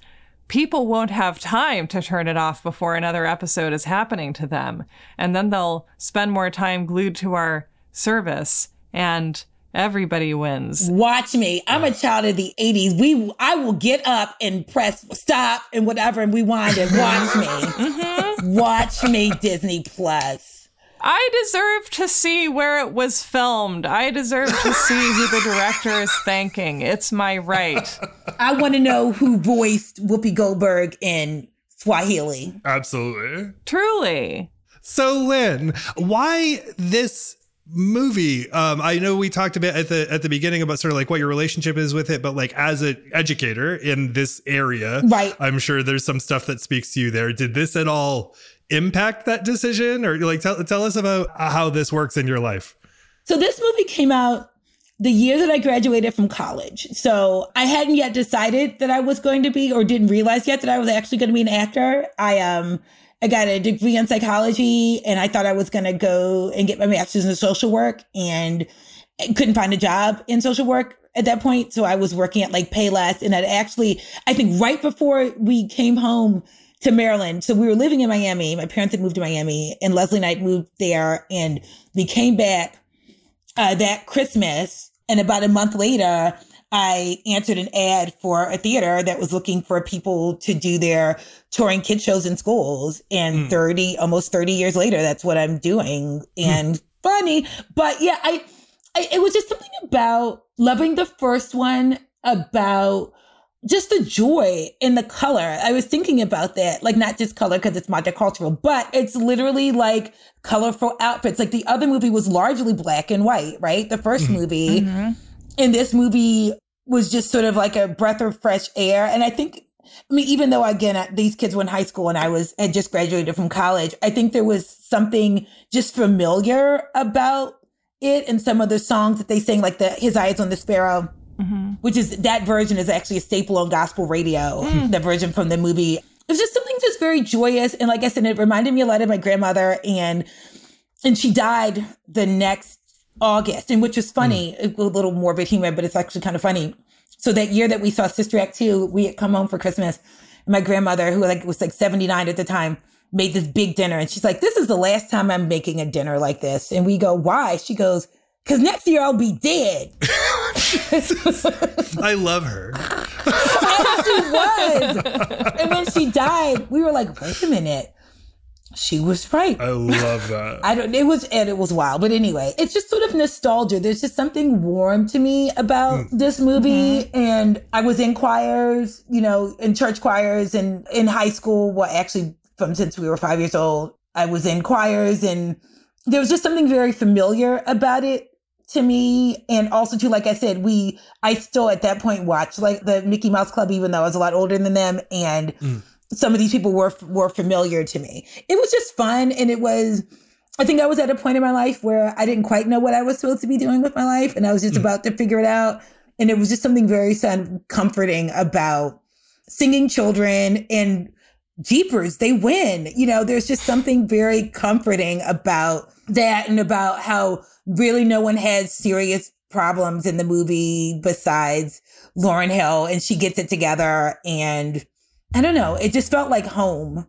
people won't have time to turn it off before another episode is happening to them. And then they'll spend more time glued to our service and everybody wins. Watch me. I'm a child of the 80s. We I will get up and press stop and whatever and rewind and watch me. (laughs) Mm-hmm. Watch me, Disney Plus. I deserve to see where it was filmed. I deserve to see who the director is thanking. It's my right. I want to know who voiced Whoopi Goldberg in Swahili. Absolutely. Truly. So, Lynn, why this movie um i know we talked a bit at the at the beginning about sort of like what your relationship is with it but like as an educator in this area Right. i'm sure there's some stuff that speaks to you there did this at all impact that decision or like tell, tell us about how this works in your life So this movie came out the year that I graduated from college. So I hadn't yet decided that I was going to be or didn't realize yet that I was actually going to be an actor. I um I got a degree in psychology and I thought I was going to go and get my master's in social work and couldn't find a job in social work at that point. So I was working at like Payless and I'd actually, I think right before we came home to Maryland. So we were living in Miami. My parents had moved to Miami and Leslie Knight moved there and we came back uh, that Christmas. And about a month later, I answered an ad for a theater that was looking for people to do their touring kid shows in schools. And Mm. 30, almost 30 years later, that's what I'm doing. And funny, but yeah, I, I, it was just something about loving the first one about just the joy in the color. I was thinking about that, like not just color because it's multicultural, but it's literally like colorful outfits. Like the other movie was largely black and white, right? The 1st Mhm. movie. Mhm. And this movie was just sort of like a breath of fresh air. And I think, I mean, even though again, these kids were in high school and I was, had just graduated from college, I think there was something just familiar about it and some of the songs that they sang, like the His Eye Is on the Sparrow Mhm. which is that version is actually a staple on gospel radio. The version from the movie. It was just something just very joyous. And like I said, it reminded me a lot of my grandmother and and she died the next August, and which is funny, a little morbid humor, but it's actually kind of funny. So that year that we saw Sister Act 2, we had come home for Christmas. And my grandmother, who like was like 79 at the time, made this big dinner. And she's like, This is the last time I'm making a dinner like this. And we go, Why? She goes, Because next year I'll be dead. (laughs) i love her And she was. And when she died, we were like, wait a minute. She was right. i love that I don't it was and it was wild. But anyway, it's just sort of nostalgia. There's just something warm to me about mm. this movie. Mm-hmm. And I was in choirs, you know, in church choirs and in high school. Well, actually from since we were five years old, I was in choirs and there was just something very familiar about it to me. And also too, like I said, we I still at that point watched like the Mickey Mouse Club, even though I was a lot older than them. And Mm. some of these people were were familiar to me. It was just fun, and it was. I think I was at a point in my life where I didn't quite know what I was supposed to be doing with my life, and I was just Mm. about to figure it out. And it was just something very son comforting about singing children and jeepers they win you know there's just something very comforting about that and about how really no one has serious problems in the movie besides Lauryn Hill and she gets it together and I don't know it just felt like home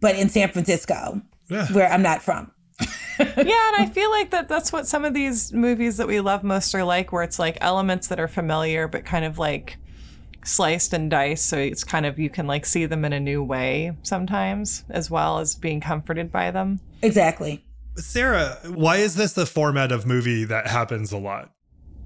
but in San Francisco yeah where I'm not from (laughs) yeah, and I feel like that that's what some of these movies that we love most are like, where it's like elements that are familiar but kind of like sliced and diced. So it's kind of you can like see them in a new way sometimes, as well as being comforted by them. exactly sarah why is this the format of movie that happens a lot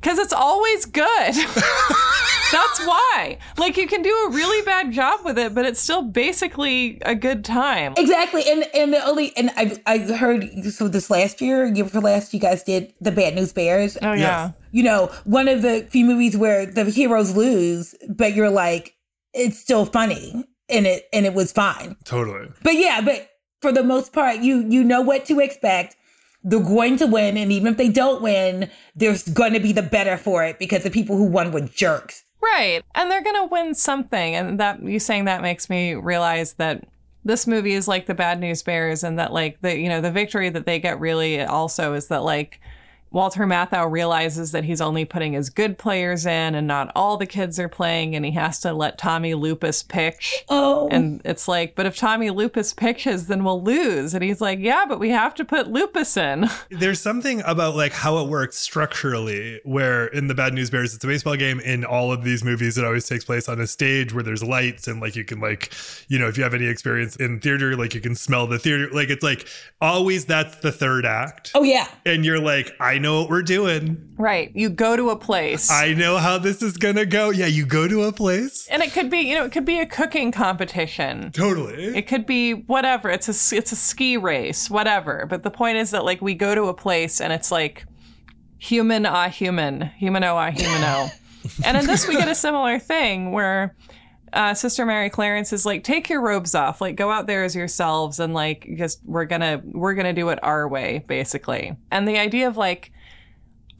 Because it's always good. (laughs) That's why. Like you can do a really bad job with it, but it's still basically a good time. exactly and and the only and I I heard so this last year year for last you guys did the Bad News Bears Oh yeah. you know, one of the few movies where the heroes lose, but you're like, it's still funny and it and it was fine. totally But yeah, but for the most part, you you know what to expect. They're going to win, and even if they don't win, there's going to be the better for it because the people who won were jerks. Right. And they're going to win something. And that you saying that makes me realize that this movie is like the Bad News Bears and that like the you know the victory that they get really also is that like Walter Matthau realizes that he's only putting his good players in and not all the kids are playing and he has to let Tommy Lupus pitch. Oh, And it's like, but if Tommy Lupus pitches, then we'll lose. And he's like, yeah, but we have to put Lupus in. (laughs) There's something about like how it works structurally where in the Bad News Bears it's a baseball game in all of these movies it always takes place on a stage where there's lights and like you can like you know if you have any experience in theater like you can smell the theater like it's like always that's the third act oh yeah, and you're like I know what we're doing Right. You go to a place. I know how this is going to go yeah you go to a place and it could be, you know, it could be a cooking competition. totally It could be whatever. It's a it's a ski race, whatever. But the point is that like we go to a place and it's like human ah human, humano ah humano. (laughs) and in this we get a similar thing where uh, Sister Mary Clarence is like, take your robes off, like go out there as yourselves, and like just we're gonna we're gonna do it our way, basically. And the idea of like,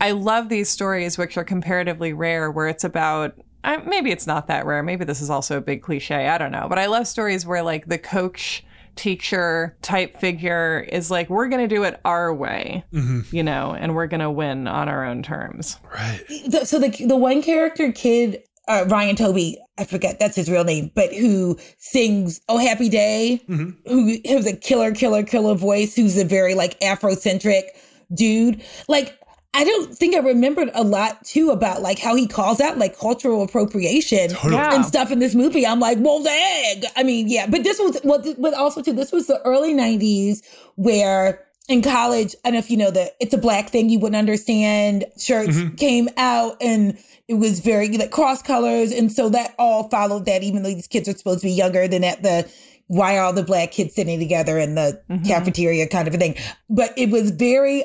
I love these stories which are comparatively rare, where it's about uh, maybe it's not that rare, maybe this is also a big cliche, I don't know, but I love stories where like the coach teacher type figure is like we're going to do it our way you know and we're going to win on our own terms. Right. The- so the the one character kid uh, Ryan Toby, I forget that's his real name, but who sings "Oh Happy Day," who has a killer, killer, killer voice, who's a very like Afrocentric dude. Like I don't think I remembered a lot too about like how he calls out like cultural appropriation Yeah. and stuff in this movie. I'm like, well, dang. I mean, yeah, but this was well, th- but also too, this was the early '90s where in college, I don't know if you know that it's a black thing you wouldn't understand. Shirts mm-hmm. came out and it was very like cross colors. And so that all followed that, even though these kids are supposed to be younger than at the why are all the black kids sitting together in the mm-hmm. cafeteria kind of a thing. But it was very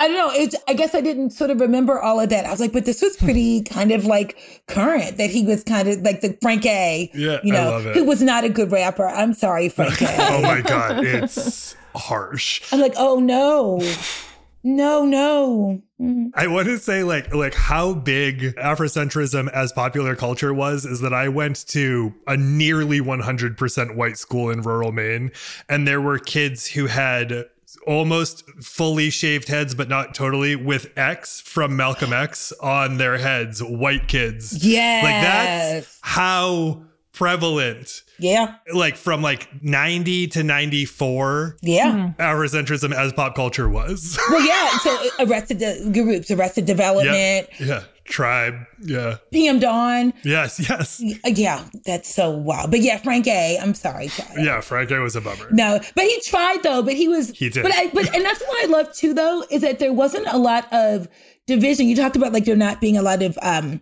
I don't know. It's, I guess I didn't sort of remember all of that. I was like, but this was pretty (laughs) kind of like current that he was kind of like the Frank A. Yeah, you I know, love it. who was not a good rapper. I'm sorry, Frank A. (laughs) Oh my god, it's harsh. I'm like, oh no, no, no. Mm. I want to say like like how big Afrocentrism as popular culture was is that I went to a nearly 100% white school in rural Maine and there were kids who had almost fully shaved heads but not totally with X from Malcolm X on their heads, white kids. Yeah. Like that's how prevalent Yeah, like from like 90 to 94 yeah. Mm-hmm. Afrocentrism as pop culture was. Well, yeah. (laughs) So Arrested De- groups, Arrested Development, yeah. Tribe. Yeah. PM Dawn. Yes. Yes. Yeah, that's so wild. But yeah, Frank A. I'm sorry. Yeah. A. was a bummer. No, but he tried though. But he was. He did. But I. But and that's what I love too, though, is that there wasn't a lot of division. You talked about like there not being a lot of um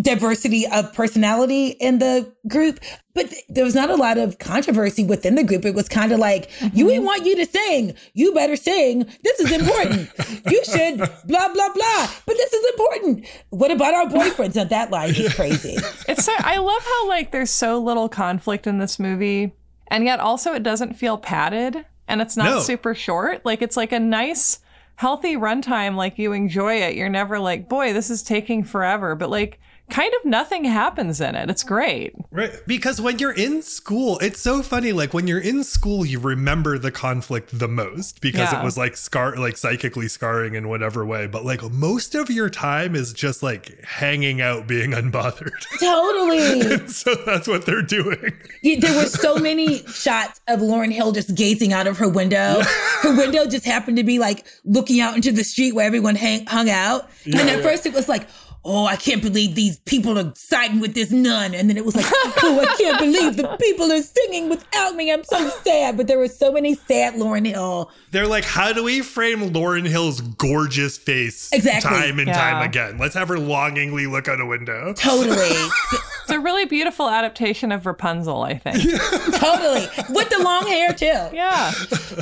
diversity of personality in the group, but th- there was not a lot of controversy within the group. It was kind of like, you mm-hmm. we want you to sing. You better sing. This is important. (laughs) you should blah blah blah. But this is important. What about our boyfriends? Now that line is crazy. (laughs) it's so i love how like there's so little conflict in this movie and yet also it doesn't feel padded and it's not No. super short like it's like a nice healthy runtime like you enjoy it. You're never like boy this is taking forever. But like kind of nothing happens in it it's great Right. Because when you're in school, it's so funny. Like when you're in school, you remember the conflict the most because Yeah. it was like scar, like psychically scarring in whatever way. But like most of your time is just like hanging out, being (laughs) unbothered. Totally. (laughs) so that's what they're doing. Yeah, there were so (laughs) many shots of Lauryn Hill just gazing out of her window. Her window just happened to be like looking out into the street where everyone hang, hung out. and at first it was like, oh, I can't believe these people are siding with this nun. And then it was like, oh, I can't (laughs) believe the people are singing without me. I'm so sad. But there were so many sad Lauryn Hill. They're like, how do we frame Lauryn Hill's gorgeous face Exactly. time and Yeah. time again? Let's have her longingly look out a window. Totally. (laughs) it's a really beautiful adaptation of rapunzel i think totally. With the long hair, too. yeah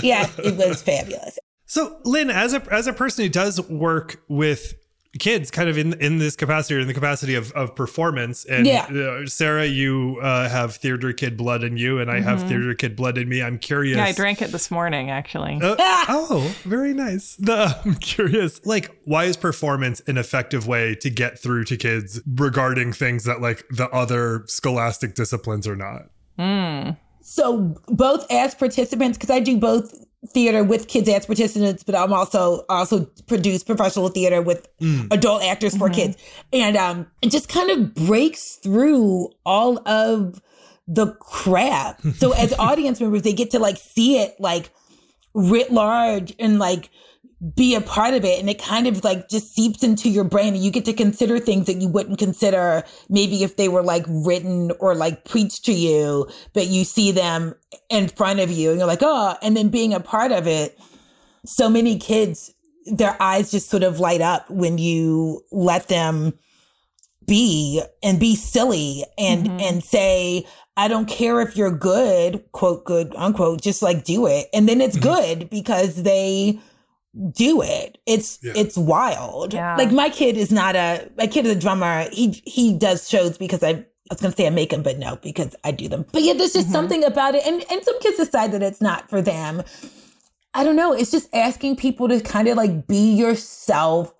Yeah, it was fabulous. So, Lynn, as a as a person who does work with kids, kind of in in this capacity or in the capacity of of performance, and Yeah. uh, Sarah, you uh, have theater kid blood in you, and I have theater kid blood in me. I'm curious. yeah i drank it this morning actually Uh, (laughs) oh, very nice. The, (laughs) I'm curious, like, why is performance an effective way to get through to kids regarding things that like the other scholastic disciplines are not? so both as participants because i do both theater with kids as participants but i'm also also produce professional theater with adult actors for kids. And um it just kind of breaks through all of the crap. So as (laughs) audience members they get to like see it like writ large and like be a part of it and it kind of like just seeps into your brain and you get to consider things that you wouldn't consider maybe if they were like written or like preached to you but you see them in front of you and you're like oh and then being a part of it so many kids their eyes just sort of light up when you let them be and be silly and mm-hmm. and say I don't care if you're good, quote good unquote, just like do it. And then it's mm-hmm. good because they do it. It's Yeah. it's wild. Yeah. Like my kid is not a my kid is a drummer. He he does shows because I I was gonna say I make them, but no, because I do them. But yeah, there's just Mhm. something about it. And and some kids decide that it's not for them. I don't know. It's just asking people to kind of like be yourself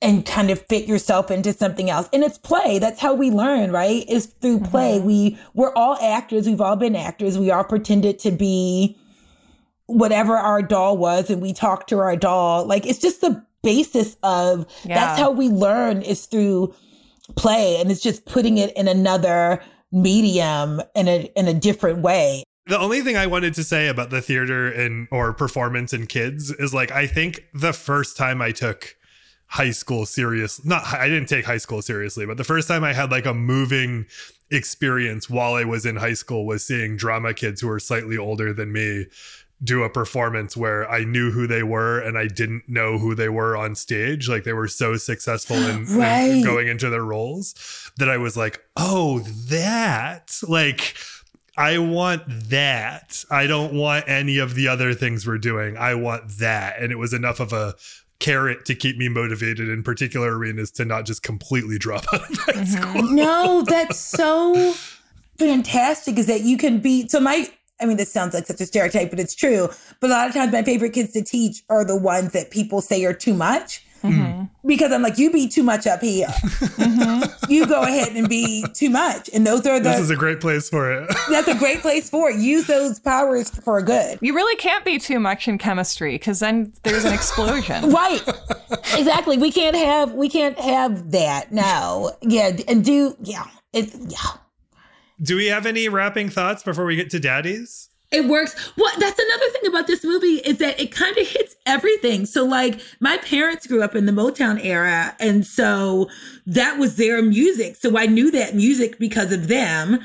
and kind of fit yourself into something else. And it's play. That's how we learn, right? Is through play. Mhm. We we're all actors. We've all been actors. We all pretended to be whatever our doll was and we talked to our doll. Like it's just the basis of Yeah. that's how we learn is through play and it's just putting it in another medium in a in a different way. The only thing I wanted to say about the theater and or performance in kids is like I think the first time I took high school serious not I didn't take high school seriously, but the first time I had like a moving experience while I was in high school was seeing drama kids who were slightly older than me do a performance where I knew who they were and I didn't know who they were on stage. Like they were so successful in, (gasps) in going into their roles that I was like, oh, that like I want that. I don't want any of the other things we're doing. I want that. And it was enough of a carrot to keep me motivated in particular arenas to not just completely drop (laughs) out of high Mhm. school. no, that's so (laughs) fantastic is that you can be so my I mean, this sounds like such a stereotype, but it's true. But a lot of times my favorite kids to teach are the ones that people say are too much. Mhm. Because I'm like, you be too much up here. Mhm. You go ahead and be too much. And those are This is a great place for it. that's a great place for it. Use those powers for good. You really can't be too much in chemistry because then there's an explosion. (laughs) Right. exactly. We can't have we can't have that. No. Yeah. And do yeah. It yeah. Do we have any wrapping thoughts before we get to daddies? It works. Well, that's another thing about this movie is that it kind of hits everything. So, like, my parents grew up in the Motown era, and so that was their music. So I knew that music because of them.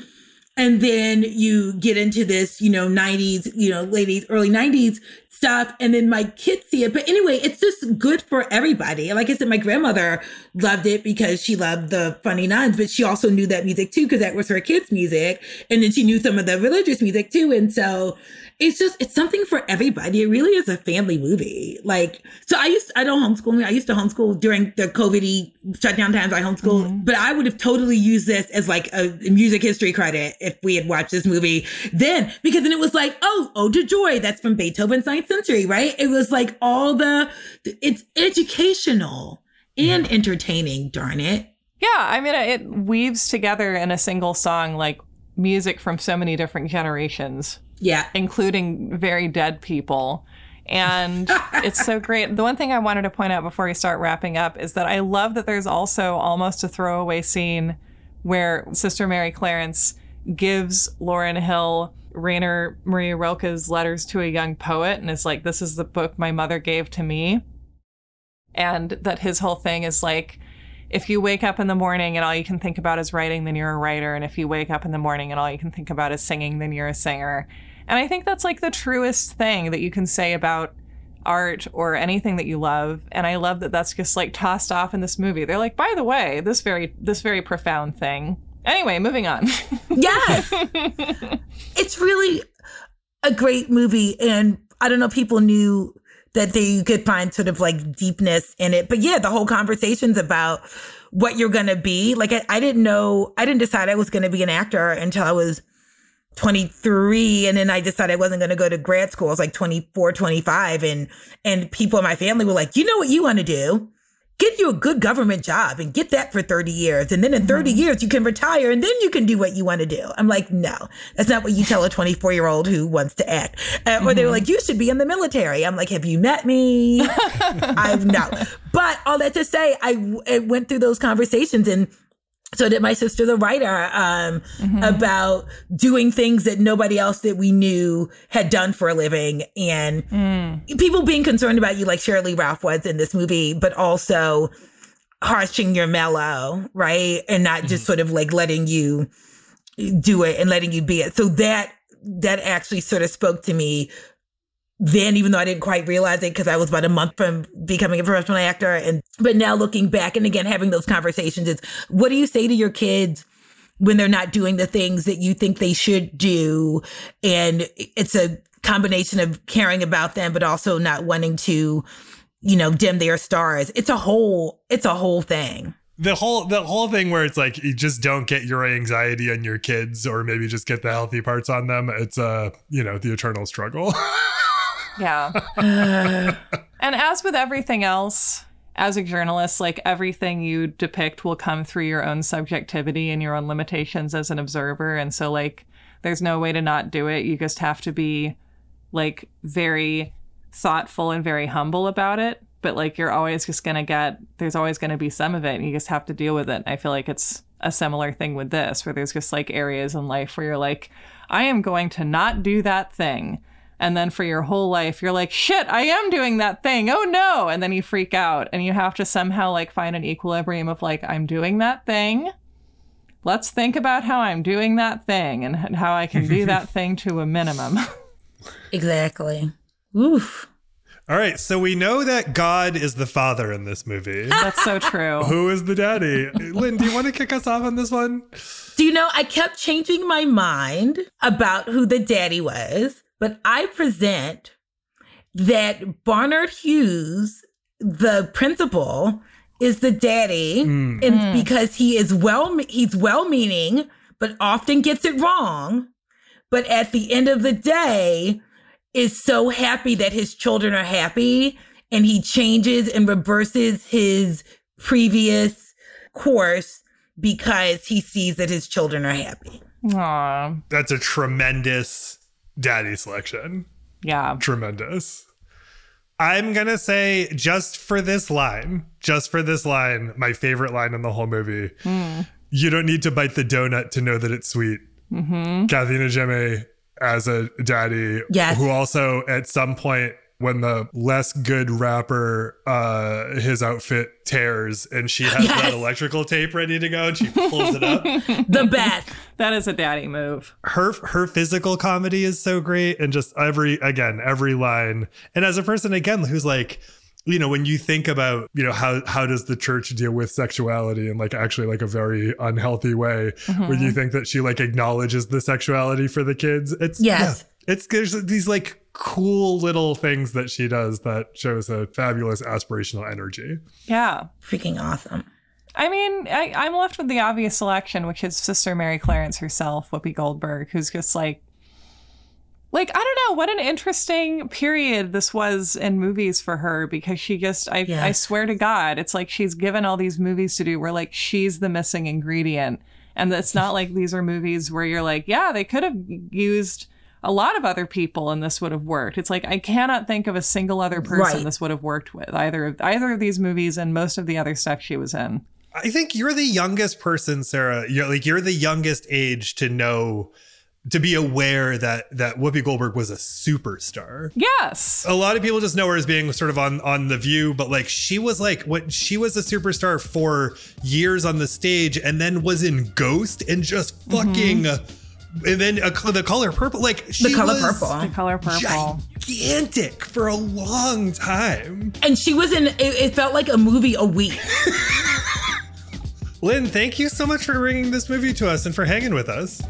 And then you get into this, you know, 90s, you know, ladies, early 90s stuff. And then my kids see it. But anyway, it's just good for everybody. Like I said, my grandmother loved it because she loved the funny nuns, but she also knew that music too, because that was her kids' music. And then she knew some of the religious music too. And so it's just, it's something for everybody. It really is a family movie. Like, so I used, I don't homeschool me. I used to homeschool during the COVID shutdown times. I homeschooled, Mhm. but I would have totally used this as like a music history credit if we had watched this movie then, because then it was like, oh, Ode to Joy. That's from Beethoven's Ninth Century, right? It was like all the, it's educational and entertaining, darn it. Yeah, I mean, it weaves together in a single song like music from so many different generations, Yeah. including very dead people. And (laughs) it's so great. The one thing I wanted to point out before we start wrapping up is that I love that there's also almost a throwaway scene where Sister Mary Clarence gives Lauryn Hill Rainer Maria Rilke's letters to a young poet and is like, This is the book my mother gave to me. And that his whole thing is like, if you wake up in the morning and all you can think about is writing, then you're a writer. And if you wake up in the morning and all you can think about is singing, then you're a singer. And I think that's like the truest thing that you can say about art or anything that you love. And I love that that's just like tossed off in this movie. They're like, by the way, this very this very profound thing. Anyway, moving on. (laughs) Yes. it's really a great movie. And I don't know, people knew that they could find sort of like deepness in it. But yeah, the whole conversation's about what you're going to be. Like, I, I didn't know, I didn't decide I was going to be an actor until I was 23 and then I decided I wasn't going to go to grad school. I was like 24, 25 and and people in my family were like, "You know what you want to do? Get you a good government job and get that for 30 years and then in 30 years you can retire and then you can do what you want to do." I'm like, "No. That's not what you tell a 24-year-old who wants to act." Uh, Or they were like, "You should be in the military." I'm like, "Have you met me?" (laughs) I've no. But all that to say, I, I went through those conversations and so did my sister, the writer, um, about doing things that nobody else that we knew had done for a living and Mm. people being concerned about you like Sheryl Lee Ralph was in this movie, but also harshing your mellow, right? And not just sort of like letting you do it and letting you be it. So that, that actually sort of spoke to me then, even though I didn't quite realize it because I was about a month from becoming a professional actor. And, but now looking back and again, having those conversations is what do you say to your kids? when they're not doing the things that you think they should do. And it's a combination of caring about them, but also not wanting to, you know, dim their stars. It's a whole, it's a whole thing. the whole the whole thing where it's like you just don't get your anxiety on your kids or maybe just get the healthy parts on them it's uh you know the eternal struggle (laughs) Yeah. (laughs) and as with everything else, as a journalist, like everything you depict will come through your own subjectivity and your own limitations as an observer. And so, like, there's no way to not do it. You just have to be, like, very thoughtful and very humble about it. But, like, you're always just going to get, there's always going to be some of it, and you just have to deal with it. I feel like it's a similar thing with this, where there's just like areas in life where you're like, I am going to not do that thing. And then for your whole life, you're like, shit, I am doing that thing. Oh no. And then you freak out and you have to somehow like find an equilibrium of like, I'm doing that thing. Let's think about how I'm doing that thing and how I can do that (laughs) thing to a minimum. (laughs) Exactly. Oof. all right so we know that god is the father in this movie That's so true. who is the daddy lynn do you want to kick us off on this one Do you know, I kept changing my mind about who the daddy was, but I present that Barnard Hughes, the principal, is the daddy, Mm. and because he is well, he's well-meaning, but often gets it wrong. But at the end of the day, is so happy that his children are happy, and he changes and reverses his previous course because he sees that his children are happy. Aw. that's a tremendous daddy selection Yeah. tremendous i'm gonna say just for this line just for this line my favorite line in the whole movie you don't need to bite the donut to know that it's sweet Mm-hmm. Kathy Najimy as a daddy, Yes. who also at some point when the less good rapper uh his outfit tears and she has Yes. that electrical tape ready to go and she pulls it up. (laughs) The best. That is a daddy move. Her her physical comedy is so great and just every again, every line. And as a person again who's like you know when you think about you know how how does the church deal with sexuality in like actually like a very unhealthy way when you think that she like acknowledges the sexuality for the kids it's Yes. yeah, it's there's these like cool little things that she does that shows a fabulous aspirational energy Yeah. Freaking awesome. I mean, I, I'm left with the obvious selection, which is Sister Mary Clarence herself, Whoopi Goldberg, who's just like, like I don't know, what an interesting period this was in movies for her because she just, I, I swear to God, it's like she's given all these movies to do where like she's the missing ingredient, and it's not like these are movies where you're like, yeah, they could have used. A lot of other people and this would have worked. It's like I cannot think of a single other person Right. this would have worked with either of either of these movies and most of the other stuff she was in. i think you're the youngest person sarah you're like you're the youngest age to know to be aware that that whoopi goldberg was a superstar Yes. a lot of people just know her as being sort of on on the view but like she was like what she was a superstar for years on the stage and then was in ghost and just mm-hmm. fucking and then uh, the color purple like she The color was purple. The color purple. gigantic for a long time And she was in, it, it felt like a movie a week. (laughs) lynn thank you so much for bringing this movie to us and for hanging with us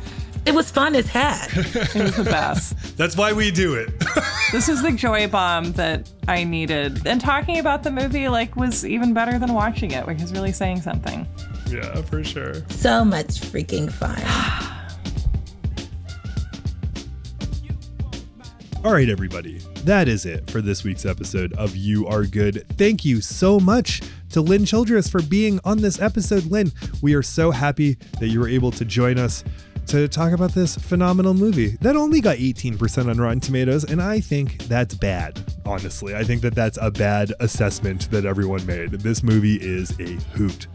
It was fun as heck. (laughs) It was the best. that's why we do it (laughs) this is the joy bomb that I needed. And talking about the movie like was even better than watching it, which is really saying something. yeah for sure So much freaking fun. (sighs) All right, everybody. That is it for this week's episode of You Are Good. Thank you so much to Lynn Childress for being on this episode. Lynn, we are so happy that you were able to join us to talk about this phenomenal movie that only got 18% on Rotten Tomatoes. And I think that's bad, honestly. I think that that's a bad assessment that everyone made. This movie is a hoot.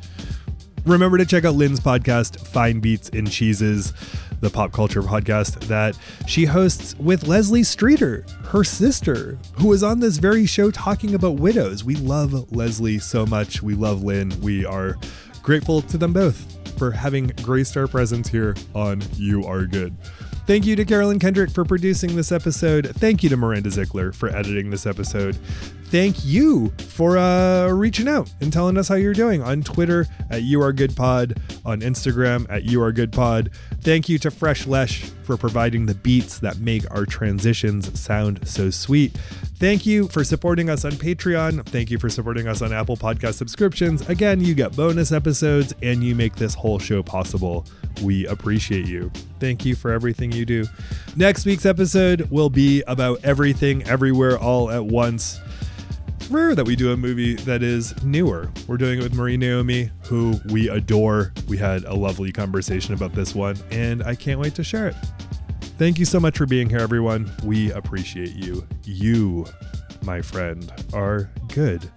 Remember to check out Lynn's podcast, Fine Beats and Cheeses, the pop culture podcast that she hosts with Leslie Streeter, her sister, who was on this very show talking about widows. We love Leslie so much. We love Lynn. We are grateful to them both for having graced our presence here on You Are Good. Thank you to Carolyn Kendrick for producing this episode. Thank you to Miranda Zickler for editing this episode. Thank you for uh, reaching out and telling us how you're doing on Twitter at You Are Good Pod, on Instagram at You Are Good Pod. Thank you to Fresh Lesh for providing the beats that make our transitions sound so sweet. Thank you for supporting us on Patreon. Thank you for supporting us on Apple Podcast subscriptions. Again, you get bonus episodes and you make this whole show possible. We appreciate you. Thank you for everything you do. Next week's episode will be about everything, everywhere, all at once. Rare that we do a movie that is newer. We're doing it with Marie Naomi, who we adore. We had a lovely conversation about this one, and I can't wait to share it. Thank you so much for being here, everyone. We appreciate you. You, my friend, are good.